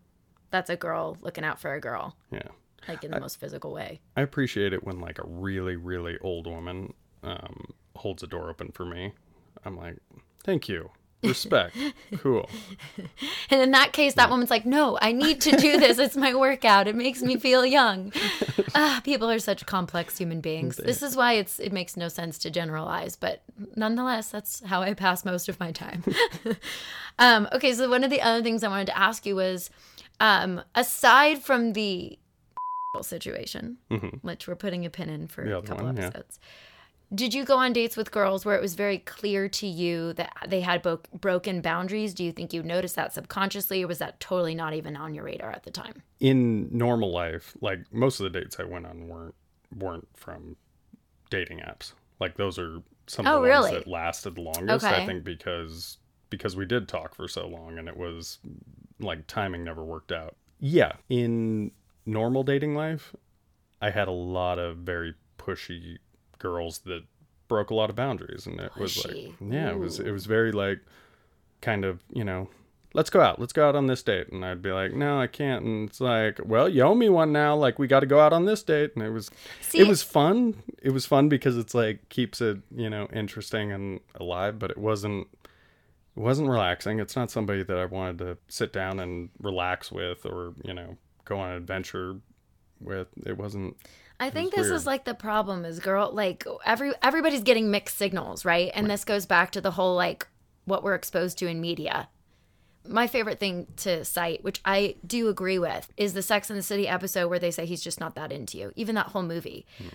that's a girl looking out for a girl
Yeah.
like in the most physical way.
I appreciate it when like a really, really old woman um, holds a door open for me. I'm like, thank you. Respect. cool.
And in that case, that woman's like, "No, I need to do this. It's my workout. It makes me feel young." Ah, people are such complex human beings. This is why it's it makes no sense to generalize, but nonetheless, that's how I pass most of my time. um, okay, so one of the other things I wanted to ask you was, um, aside from the situation, which we're putting a pin in for
The
a couple
one, yeah.
Did you go on dates with girls where it was very clear to you that they had bo- broken boundaries? Do you think you noticed that subconsciously, or was that totally not even on your radar at the time?
In normal life, like most of the dates I went on weren't weren't from dating apps. Like those are some of
Oh,
the ones that lasted the longest. I think because because we did talk for so long and it was like timing never worked out. Yeah, in normal dating life, I had a lot of very pushy girls that broke a lot of boundaries and it was like
Pushy.
yeah, it was it was very like kind of, you know, let's go out. Let's go out on this date. And I'd be like, no, I can't. And it's like, well, you owe me one now. Like, we got to go out on this date. And it was,
See-
it was fun. It was fun because it's like keeps it, you know, interesting and alive. But it wasn't, it wasn't relaxing. It's not somebody that I wanted to sit down and relax with or you know go on an adventure with. It wasn't.
I think this
weird.
is like the problem is girl like every everybody's getting mixed signals, right? And this goes back to the whole like what we're exposed to in media. My favorite thing to cite, which I do agree with, is the Sex and the City episode where they say he's just not that into you. Even that whole movie. Hmm.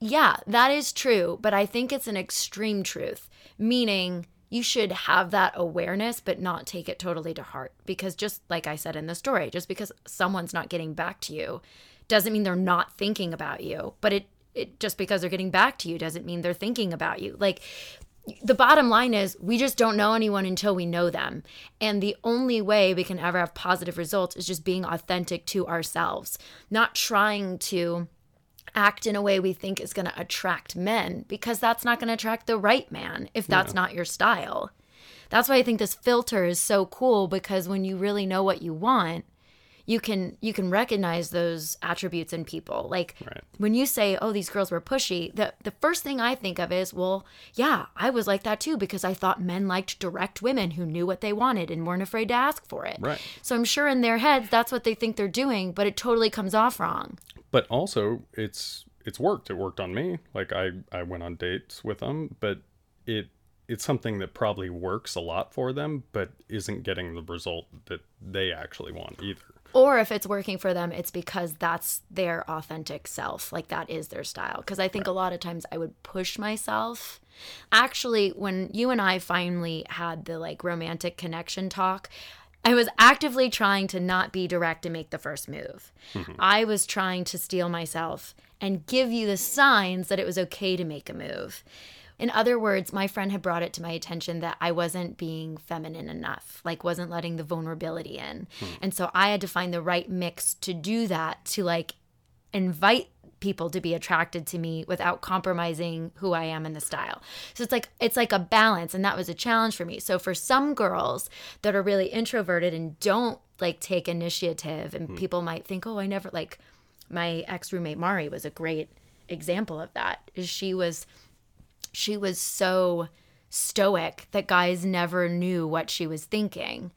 Yeah, that is true, but I think it's an extreme truth, meaning you should have that awareness but not take it totally to heart because just like I said in the story, just because someone's not getting back to you doesn't mean they're not thinking about you, but it it just because they're getting back to you doesn't mean they're thinking about you. Like the bottom line is we just don't know anyone until we know them. And the only way we can ever have positive results is just being authentic to ourselves, not trying to act in a way we think is going to attract men because that's not going to attract the right man if that's not your style. That's why I think this filter is so cool because when you really know what you want, you can you can recognize those attributes in people. Like
Right.
when you say, "Oh, these girls were pushy," the the first thing I think of is, "Well, yeah, I was like that too because I thought men liked direct women who knew what they wanted and weren't afraid to ask for it."
Right.
So I'm sure in their heads that's what they think they're doing, but it totally comes off wrong.
But also, it's it's worked. It worked on me. Like I I went on dates with them, but it it's something that probably works a lot for them, but isn't getting the result that they actually want either.
Or if it's working for them, it's because that's their authentic self. Like that is their style. Because I think a lot of times I would push myself. Actually, when you and I finally had the like romantic connection talk, I was actively trying to not be direct and make the first move. Mm-hmm. I was trying to steel myself and give you the signs that it was okay to make a move. In other words, my friend had brought it to my attention that I wasn't being feminine enough, like wasn't letting the vulnerability in. Hmm. And so I had to find the right mix to do that to like invite people to be attracted to me without compromising who I am in the style. So it's like it's like a balance and that was a challenge for me. So for some girls that are really introverted and don't like take initiative and hmm. people might think, "Oh, I never like my ex-roommate Mari was a great example of that. Is she was she was so stoic that guys never knew what she was thinking.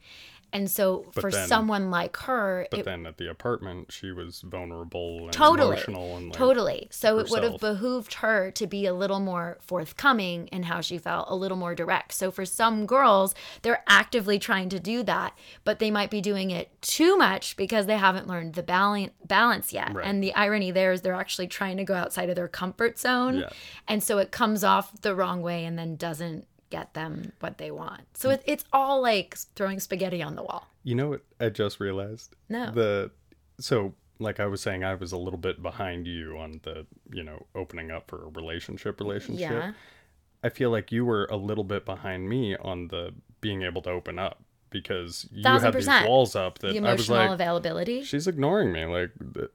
And so for
then-
someone like her,
But
it
then at the apartment, she was vulnerable and
totally.
emotional and like,
totally. So it would have behooved her to be a little more forthcoming in how she felt a little more direct. So for some girls they're actively trying to do that but they might be doing it too much because they haven't learned the balance balance yet.
Right.
and the irony there is they're actually trying to go outside of their comfort zone.
Yeah.
and so it comes off the wrong way and then doesn't get them what they want so
Mm.
it, it's all like throwing spaghetti on the wall
You know what I just realized?
No.
The so like I was saying, I was a little bit behind you on the you know opening up for a relationship relationship.
Yeah.
I feel like you were a little bit behind me on the being able to open up because you had these walls up that
the
I was like,
availability
she's ignoring me. Like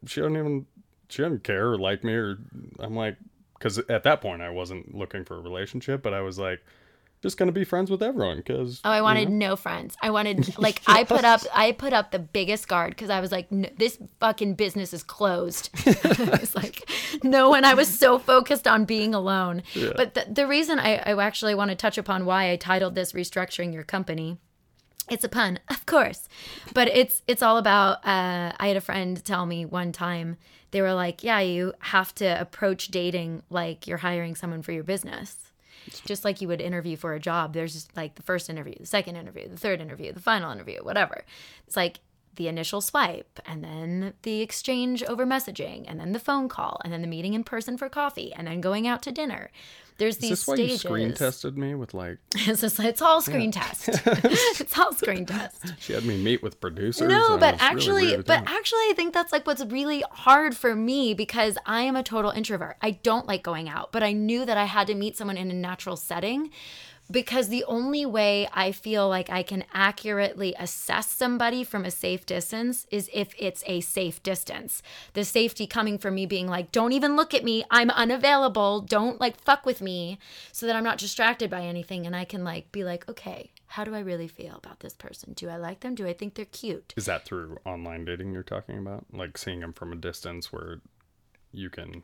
she doesn't even she doesn't care or like me or I'm like because at that point I wasn't looking for a relationship, but I was like just gonna be friends with everyone because
Oh, I wanted no friends. I wanted like I put up I put up the biggest guard because I was like, "N- this fucking business is closed. I was like, no, and I was so focused on being alone. But the, the reason I, I actually want to touch upon why I titled this "Restructuring Your Company." It's a pun, of course, but it's it's all about. Uh, I had a friend tell me one time they were like, "Yeah, you have to approach dating like you're hiring someone for your business." Just like you would interview for a job there's just like the first interview the second interview the third interview the final interview whatever. It's like the initial swipe and then the exchange over messaging and then the phone call and then the meeting in person for coffee and then going out to dinner. There's
Is
these
this why you screen tested me with like
it's, just, it's all screen test. It's all screen test.
She had me meet with producers?
no, but
was really
actually, but actually, I think that's like what's really hard for me because I am a total introvert. I don't like going out, but I knew that I had to meet someone in a natural setting because the only way I feel like I can accurately assess somebody from a safe distance is if it's a safe distance. The safety coming from me being like, don't even look at me. I'm unavailable. Don't like fuck with me so that I'm not distracted by anything. And I can like be like, okay, how do I really feel about this person? Do I like them? Do I think they're cute?
Is that through online dating you're talking about? Like seeing them from a distance where you can.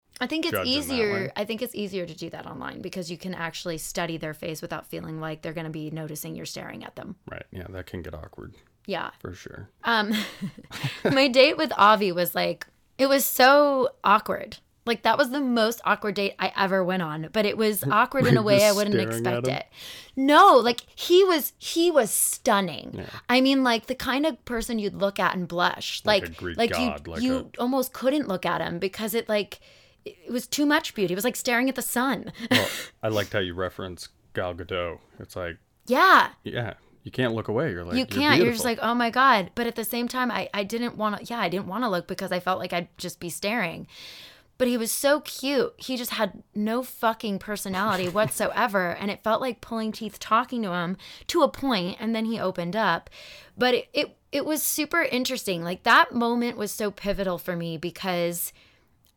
I think it's
Judge in that way.
easier. I think it's easier to do that online because you can actually study their face without feeling like they're going to be noticing you're staring at them.
Right. Yeah, that can get awkward
Yeah.
for sure.
Um, my date with Avi was like, it was so awkward. Like that was the most awkward date I ever went on, but it was awkward in a way I wouldn't expect it. No, like he was he was stunning. Yeah. I mean, like the kind of person you'd look at and blush.
Like
Like
a
like
god,
you
like
you almost couldn't look at him because it like it was too much beauty. It was like staring at the sun.
Well, I liked how you reference Gal Gadot. It's like,
yeah.
yeah, you can't look away. You're like,
you can't. You're, just like, oh my god. But at the same time, I I didn't want to. Yeah, I didn't want to look because I felt like I'd just be staring. But he was so cute. He just had no fucking personality whatsoever, and it felt like pulling teeth talking to him to a. And then he opened up, but it it, it was super interesting. Like that moment was so pivotal for me because.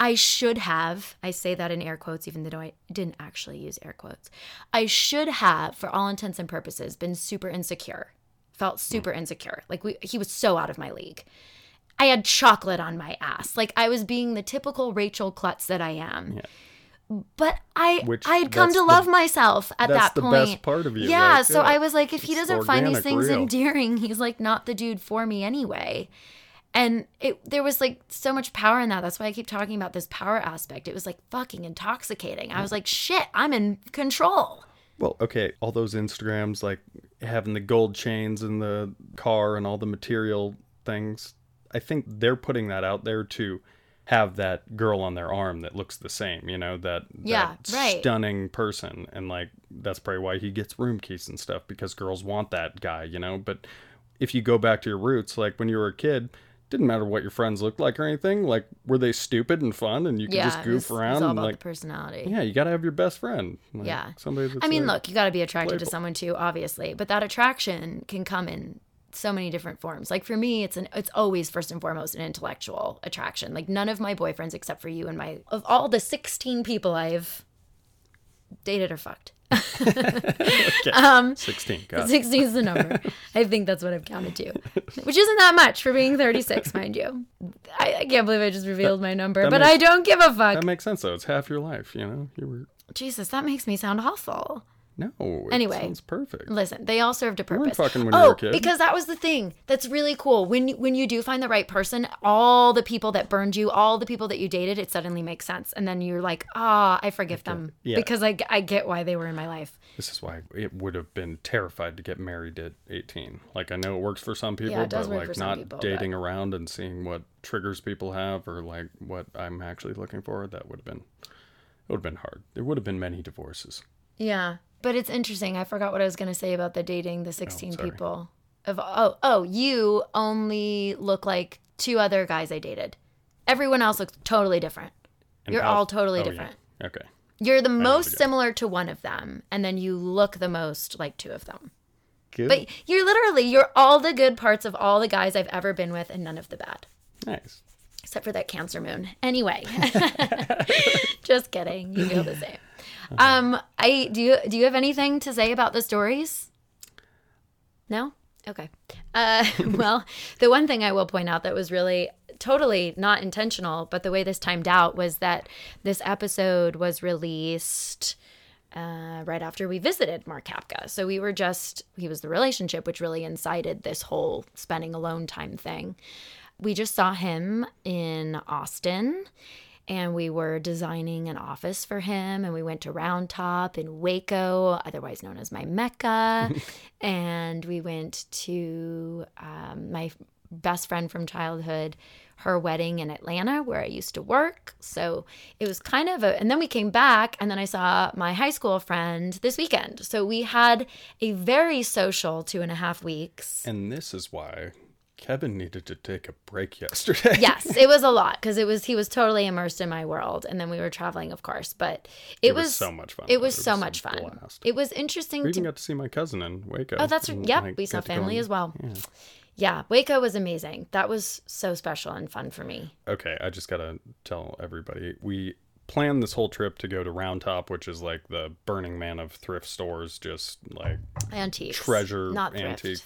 I should have, I say that in air quotes, even though I didn't actually use air quotes. I should have, for all intents and purposes, been super insecure. Felt hmm. super insecure. Like we, he was so out of my league. I had chocolate on my ass. Like I was being the typical Rachel Klutz that I am. But I
Which-
I had come to
the-
love myself at
that's
that
the
point.
best part of you,
Yeah,
like,
so
yeah,
I was like, if he doesn't find these things
real.
endearing, he's like not the dude for me anyway and it there was like so much power in that. That's why i keep talking about this power aspect. It was like fucking intoxicating. I was like shit i'm in control.
Well, okay, all those Instagrams like having the gold chains and the car and all the material things. I think they're putting that out there to have that girl on their arm that looks the same, you know, that,
Yeah,
that
right.
stunning person. And like that's probably why he gets room keys and stuff because girls want that guy, you know, but if you go back to your roots like when you were a kid, didn't matter what your friends looked like or anything, like were they stupid and fun and you could
yeah
just goof
was, it was
around
all
and
about
like
the personality
yeah, you got to have your best friend. Like,
Yeah.
Somebody that's
i mean
like-
look you got to be attracted to someone too obviously but that attraction can come in so many different forms like for me it's an it's always first and foremost an intellectual attraction like none of my boyfriends except for you and my of all the 16 people i've dated or fucked
Okay.
Um,
16. Got
16 is the number. I think that's what I've counted to, which isn't that much for being 36, mind you. I, I can't believe I just revealed my number, but
makes-
I don't give a fuck.
That makes sense though. It's half your life, you know. You were
Jesus, that makes me sound awful.
No. It
Anyway.
sounds perfect.
Listen, they all served a purpose.
fucking when you
oh,
were a kid.
because that was the thing. That's really cool. When you- when you do find the right person, all the people that burned you, all the people that you dated, it suddenly makes sense, and then you're like, ah, I forgive them
Yeah.
because I I get why they were in my life.
This is why it would have been terrified to get married at 18. Like I know it works for some people,
does
but like not
people,
dating around and seeing what triggers people have or like what I'm actually looking for. That would have been it would have been hard. There would have been many divorces.
Yeah, but it's interesting. I forgot what I was going to say about the dating the 16
sorry.
people. Of oh, oh, you only look like two other guys I dated. Everyone else looks totally different.
And
You're all totally
oh, yeah.
different.
Okay.
You're the most similar to one of them, and then you look the most like two of them.
Good.
But you're literally you're all the good parts of all the guys I've ever been with, and none of the bad,
nice.
except for that Cancer Moon. Anyway, just kidding. You feel the same. Um, I do. You do you have anything to say about the stories? No. Okay. Uh, well, the one thing I will point out that was really totally not intentional, but the way this timed out was that this episode was released uh, right after we visited Mark Kapka. So we were just, he was the relationship, which really incited this whole spending alone time thing. We just saw him in Austin and we were designing an office for him and we went to Round Top in Waco, otherwise known as my Mecca. and we went to um, my best friend from childhood her wedding in Atlanta where I used to work. So it was kind of a, and then we came back and then I saw my high school friend this weekend. So we had a very social two and a half weeks.
And this is why Kevin needed to take a break yesterday.
yes, it was a lot because it was he was totally immersed in my world, and then we were traveling, of course. But it,
It was so much fun.
It was
It
so
was a
much fun.
blast.
It was interesting
we
to
even got to see my cousin in Waco.
Oh, that's
and,
yep.
like,
we saw
to
family
and-
as well.
Yeah.
Yeah, Waco was amazing. That was so special and fun for me.
Okay, I just gotta tell everybody we planned this whole trip to go to Round Top, which is like the Burning Man of thrift stores, just like
antique
treasure
not thrift.
antique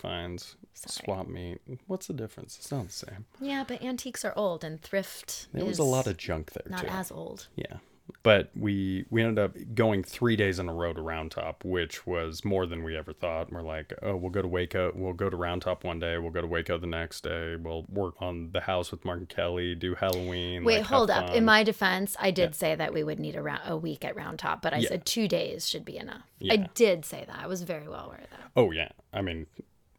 finds, swap meet. What's the difference? It's not the same.
Yeah, but antiques are old, and thrift.
There was a lot of junk there
not
too.
as old.
Yeah. But we we ended up going three days in a row to Round Top, which was more than we ever thought. We're like, oh, we'll go to Waco, we'll go to Round Top one day, we'll go to Waco the next day, we'll work on the house with Mark and Kelly, do Halloween.
Wait,
like,
hold up. In my defense, I did say that we would need a, round, a week at Round Top, but I
Yeah.
said two days should be enough.
Yeah.
I did say that. I was very well aware of that.
Oh yeah, I mean,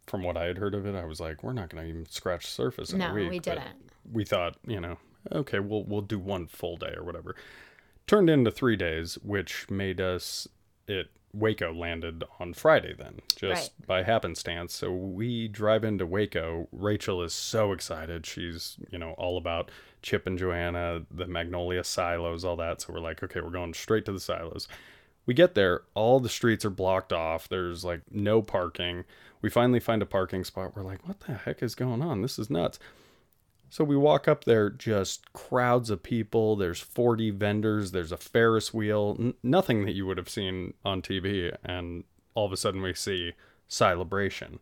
from what I had heard of it, I was like, we're not going to even scratch the surface in
No,
a week.
we didn't.
We thought, you know, okay, we'll we'll do one full day or whatever. Turned into three days, which made us it. Waco landed on Friday then, just by happenstance. So we drive into Waco. Rachel is so excited. She's, you know, all about Chip and Joanna, the Magnolia silos, all that. So we're like, okay, we're going straight to the silos. We get there, all the streets are blocked off. There's like no parking. We finally find a parking spot. We're like, what the heck is going on? This is nuts. So we walk up there, just crowds of people. There's 40 vendors. There's a Ferris wheel, n- nothing that you would have seen on TV. And all of a sudden, we see Celebration,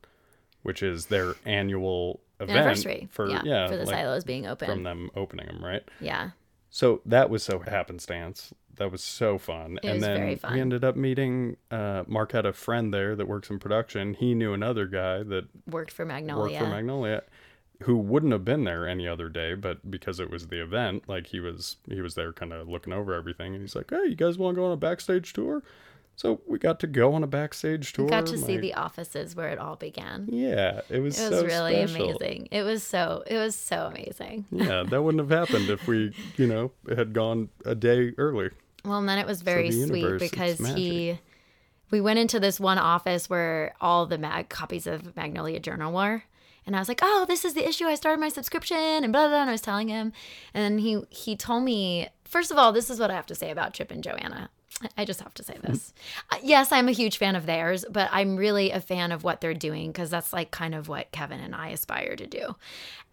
which is their annual event
Anniversary.
for
yeah,
yeah,
for the
like,
silos being open.
from them opening them, right?
yeah.
So that was so happenstance. That was so fun.
It
and then
fun.
we ended up meeting uh Mark had a friend there that works in production. He knew another guy that
Worked for Magnolia.
worked for Magnolia who wouldn't have been there any other day, but because it was the event, like he was he was there kind of looking over everything and he's like, Hey, you guys wanna go on a backstage tour? So we got to go on a backstage tour.
We got to see the offices where it all began.
Yeah, it was
It was
so
really
special.
amazing. It was so it was so amazing.
Yeah, that wouldn't have happened if we, you know, had gone a day early.
Well, and then it was very sweet
universe, it's
because he we went into this one office where all the mag copies of Magnolia Journal were. And I was like, "Oh, this is the issue I started my subscription," and blah blah. blah and I was telling him, and then he he told me, first of all, this is what I have to say about Chip and Joanna. I- just have to say this. Uh, yes, I'm a huge fan of theirs, but I'm really a fan of what they're doing because that's like kind of what Kevin and I aspire to do.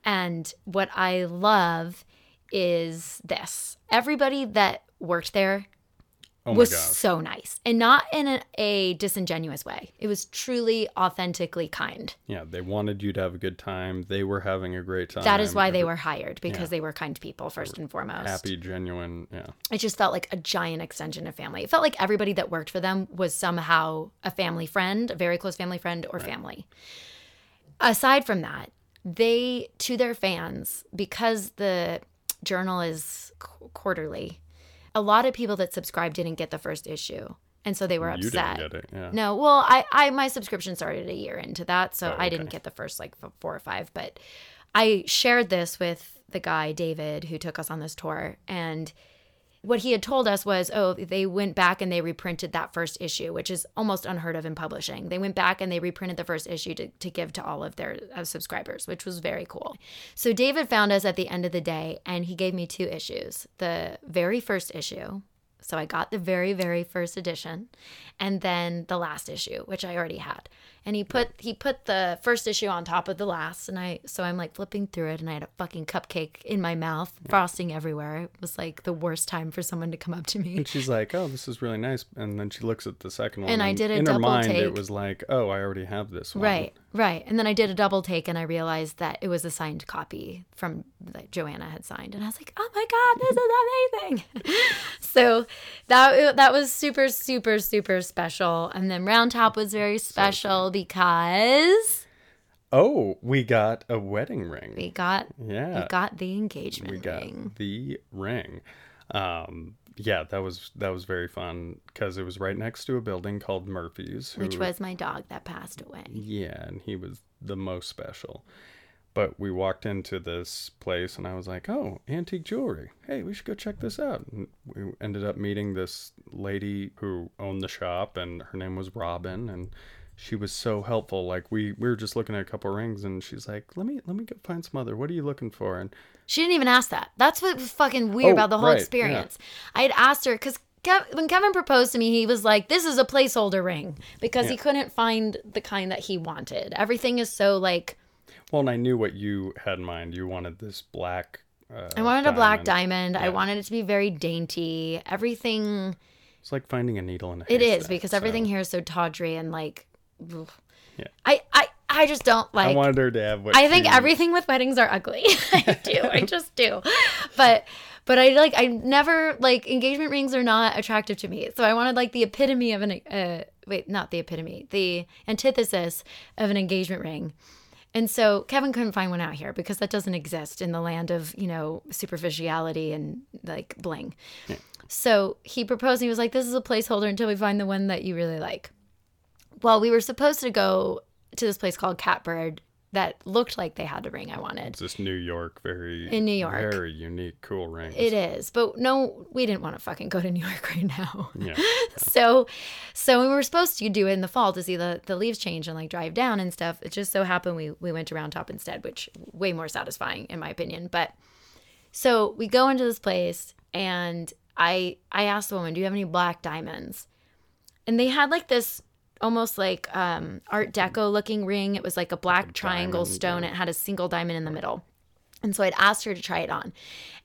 And what I love is this everybody that worked there
Oh
was so nice and not in a, a disingenuous way. It was truly authentically kind.
Yeah, they wanted you to have a good time. They were having a great time.
That is why they were hired because
Yeah.
they were kind people first and foremost.
happy, genuine. Yeah.
It just felt like a giant extension of family. It felt like everybody that worked for them was somehow a family friend, a very close family friend or family. Aside from that, they to their fans because the journal is qu- quarterly. A lot of people that subscribed didn't get the first issue. And so they were
You
upset.
didn't get it. Yeah.
No, well, I, I my subscription started a year into that, so
Oh,
I didn't get the first like four or five. But I shared this with the guy David who took us on this tour, and what he had told us was, oh, they went back and they reprinted that first issue, which is almost unheard of in publishing. They went back and they reprinted the first issue to, to give to all of their uh, subscribers, which was very cool. So David found us at the end of the day and he gave me two issues. The very first issue, so I got the very, very first edition, and then the last issue, which I already had. And he put he put the first issue on top of the last, and I so I'm like flipping through it, and I had a fucking cupcake in my mouth, frosting everywhere. It was like the worst time for someone to come up to me.
And she's like, "Oh, this is really nice." And then she looks at the second one,
And I did a
in her
double
mind,
take.
it was like, "Oh, I already have this one."
Right, right. And then I did a double take, and I realized that it was a signed copy from that Joanna had signed, and I was like, "Oh my god, this is amazing!" so that that was super, super, super special. And then Round Top was very special because
Oh, we got a wedding ring.
we got
yeah.
we got the engagement
we got
ring.
the ring. Um, yeah, that was that was very fun because it was right next to a building called Murphy's,
Which was my dog that passed away.
yeah, and he was the most special. But we walked into this place and I was like, oh, antique jewelry. Hey, we should go check this out. And we ended up meeting this lady who owned the shop and her name was Robin. And she was so helpful. Like we, we were just looking at a couple rings and she's like, let me, let me go find some other, what are you looking for? And
She didn't even ask that. That's what was fucking weird
Oh,
about the whole
right, yeah.
experience. I had asked her because Kev- when Kevin proposed to me, he was like, "This is a placeholder ring," because he couldn't find the kind that he wanted. Everything is so like
well, and I knew what you had in mind. You wanted this black. Uh,
I wanted a black
diamond.
diamond. I wanted it to be very dainty. Everything
It's like finding a needle in a
it is because everything
so
here is so tawdry and like.
Yeah.
I I I just don't like.
I wanted her to have what
I think everything with weddings are ugly. I do. I just do. But but I like I never like engagement rings are not attractive to me. So I wanted like the epitome of an uh wait, not the epitome. The antithesis of an engagement ring. And so Kevin couldn't find one out here because that doesn't exist in the land of, you know, superficiality and like bling. So he proposed, he was like, This is a placeholder until we find the one that you really like. Well, we were supposed to go to this place called Catbird that looked like they had the ring I wanted.
It's this New York, very
In New York.
very unique, cool ring.
It is, but no, we didn't want to fucking go to New York right now.
Yeah.
So, so we were supposed to do it in the fall to see the, the leaves change and like drive down and stuff. It just so happened we we went to Round Top instead, which way more satisfying in my opinion. But so we go into this place and I I asked the woman, "Do you have any black diamonds?" And they had like this almost like um, Art Deco looking ring. It was like a black triangle stone. It had a single diamond in the middle. And so I'd asked her to try it on.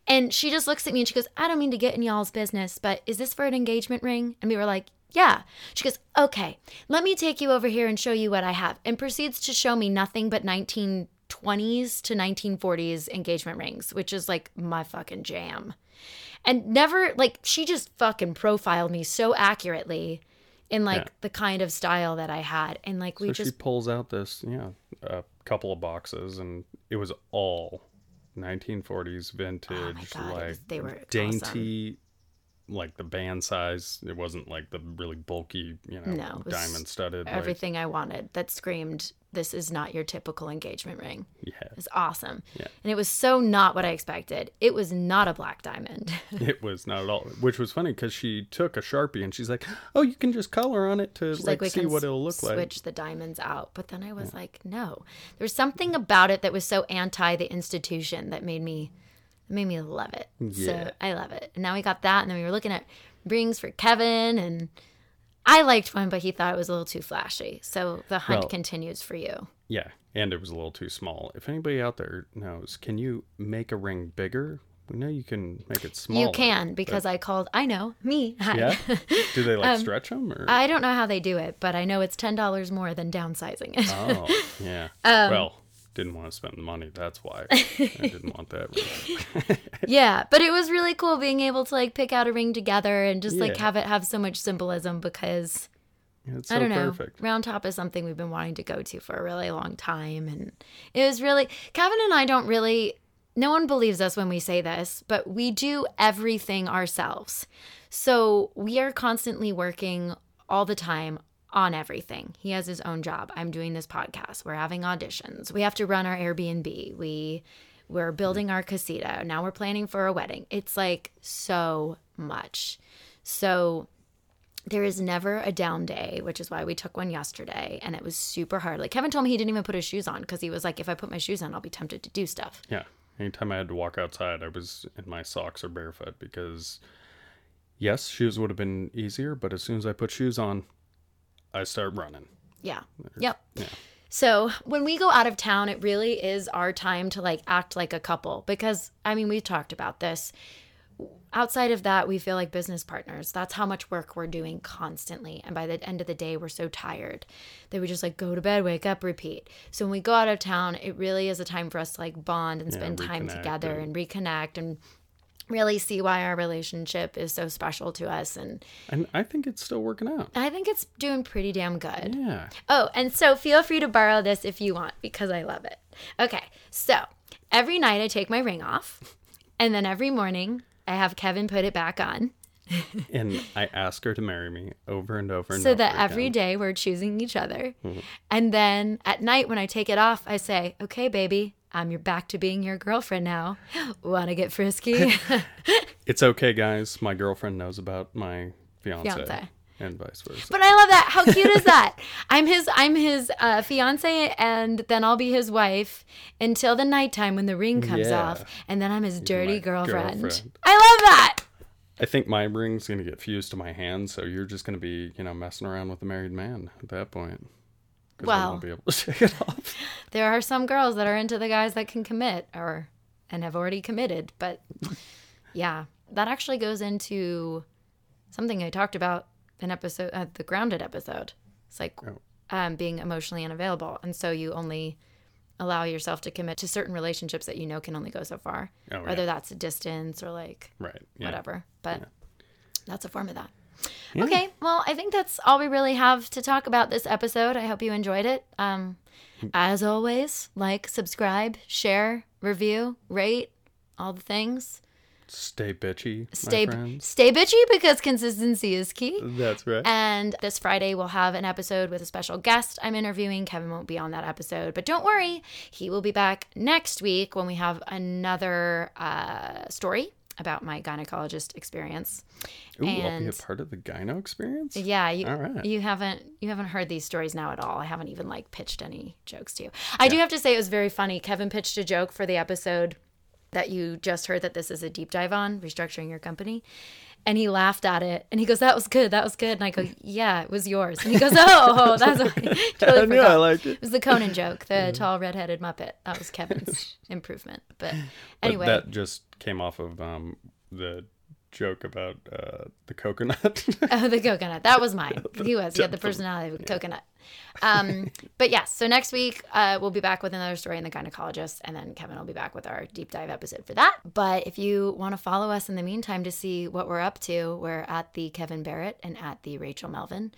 And she just looks at me and she goes, I don't mean to get in y'all's business, but is this for an engagement ring? And we were like, yeah. She goes, okay, let me take you over here and show you what I have. And proceeds to show me nothing but 1920s to 1940s engagement rings, which is like my fucking jam. And never, like, she just fucking profiled me so accurately in like
Yeah.
the kind of style that I had. And like, we
so
just
she pulls out this, yeah, a couple of boxes, and it was all 1940s vintage,
Oh God,
like
they were
dainty, like the band size. It wasn't like the really bulky, you know,
No,
diamond studded. Like,
everything I wanted that screamed, this is not your typical engagement ring.
yeah,
It's awesome.
Yeah.
And it was so not what I expected. It was not a black diamond.
it was not at all. Which was funny because she took a sharpie and she's like, "Oh, you can just color on it to like,
like,
see what it'll look
switch
like."
the diamonds out. But then I was like, no. There was something about it that was so anti the institution that made me it made me love it.
Yeah.
So I love it. And now we got that and then we were looking at rings for Kevin and I liked one, but he thought it was a little too flashy. So the hunt
Well-
continues for you.
Yeah, and it was a little too small. If anybody out there knows, can you make a ring bigger? We know you can make it smaller.
you can because I called I know, me. Hi.
Yeah. Do they like
Um,
stretch them or?
I don't know how they do it, but I know it's ten dollars more than downsizing it.
Oh, yeah.
Um,
well, didn't want to spend the money. That's why I didn't want that. ring.
yeah, but it was really cool being able to like pick out a ring together and just like have it have so much symbolism because
It's so
I don't know.
perfect.
Round Top is something we've been wanting to go to for a really long time and it was really Kevin and I don't really no one believes us when we say this, but we do everything ourselves. So we are constantly working all the time on everything. He has his own job. I'm doing this podcast. We're having auditions. We have to run our Airbnb. We we're building our casita. Now we're planning for a wedding. It's like so much. So there is never a down day, which is why we took one yesterday and it was super hard. Like Kevin told me he didn't even put his shoes on because he was like, if I put my shoes on, I'll be tempted to do stuff.
Yeah. Anytime I had to walk outside, I was in my socks or barefoot because, yes, shoes would have been easier, but as soon as I put shoes on, I start running.
Yeah. Yep. Yeah. So when we go out of town, it really is our time to like act like a couple because I mean, we've talked about this. Outside of that, we feel like business partners. That's how much work we're doing constantly. And by the end of the day, we're so tired that we just like go to bed, wake up, repeat. So when we go out of town, it really is a time for us to like bond and
Yeah,
spend time together
and-
and reconnect and really see why our relationship is so special to us. And
And I think it's still working out.
I think it's doing pretty damn good.
Yeah.
Oh, and so feel free to borrow this if you want because I love it. Okay, so every night I take my ring off, and then every morning I have Kevin put it back on
And I ask her to marry me over and over and
so
over
that every
again.
day we're choosing each other.
Mm-hmm.
And then at night when I take it off, I say, okay, baby, I'm your back to being your girlfriend now. Want to get frisky?
It's okay, guys. My girlfriend knows about my fiance,
Fiance.
and vice versa.
But I love that. How cute is that? I'm his I'm his uh, fiance, and then I'll be his wife until the nighttime when the ring comes
Yeah.
off, and then I'm his dirty girlfriend.
girlfriend.
I love that.
I think my ring's gonna get fused to my hand, so you're just gonna be, you know, messing around with a married man at that point. 'Cause I
Well.
won't be able to take it off.
There are some girls that are into the guys that can commit or and have already committed, but yeah, that actually goes into something I talked about in episode uh, the grounded episode. It's like
Oh.
um, being emotionally unavailable, and so you only allow yourself to commit to certain relationships that you know can only go so far,
Oh,
whether
yeah.
that's a distance or like
Right. Yeah.
whatever. But that's a form of that. Okay, well, I think that's all we really have to talk about this episode. I hope you enjoyed it. Um, as always, like, subscribe, share, review, rate, all the things.
Stay bitchy,
Stay stay bitchy because consistency is key.
That's right.
And this Friday, we'll have an episode with a special guest I'm interviewing. Kevin won't be on that episode, but don't worry, he will be back next week when we have another uh, story about my gynecologist experience.
Ooh, I'll be a
and-
part of the gyno experience.
Yeah, you
All right.
you haven't you haven't heard these stories now at all. I haven't even like pitched any jokes to you. I do have to say it was very funny. Kevin pitched a joke for the episode that you just heard that this is a deep dive on restructuring your company. And he laughed at it and he goes, That was good, that was good. And I go, Yeah, it was yours. And he goes, Oh, that's totally
I knew I liked it.
It was the Conan joke, the tall redheaded Muppet. That was Kevin's improvement. But
But
anyway.
that just came off of um, the joke about uh, the coconut.
Oh, the coconut. That was mine. He was. He had the personality of a coconut. Um, but yes, so next week uh, we'll be back with another story in the gynecologist, and then Kevin will be back with our deep dive episode for that. But if you want to follow us in the meantime to see what we're up to, we're at the Kevin Barrett and at the Rachel Melvin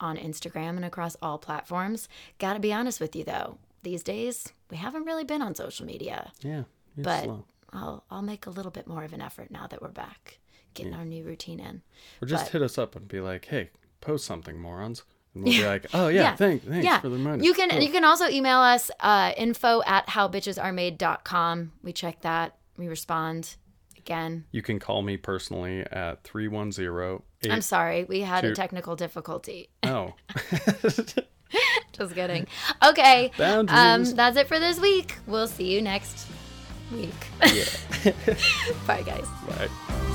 on Instagram and across all platforms. Got to be honest with you though, these days we haven't really been on social media,
yeah.
But
slow.
I'll I'll make a little bit more of an effort now that we're back, getting our new routine in.
Or just
but-
hit us up and be like, hey, post something, morons. And we'll be like, oh, yeah, thank, thanks for the reminder.
You can
Cool.
you can also email us uh, info at howbitchesaremade.com. We check that. We respond. Again,
You can call me personally at 310
I'm sorry. We had a technical difficulty.
Oh.
Just kidding. Okay. Um,
Boundaries.
that's it for this week. We'll see you next week. Bye, guys.
Bye.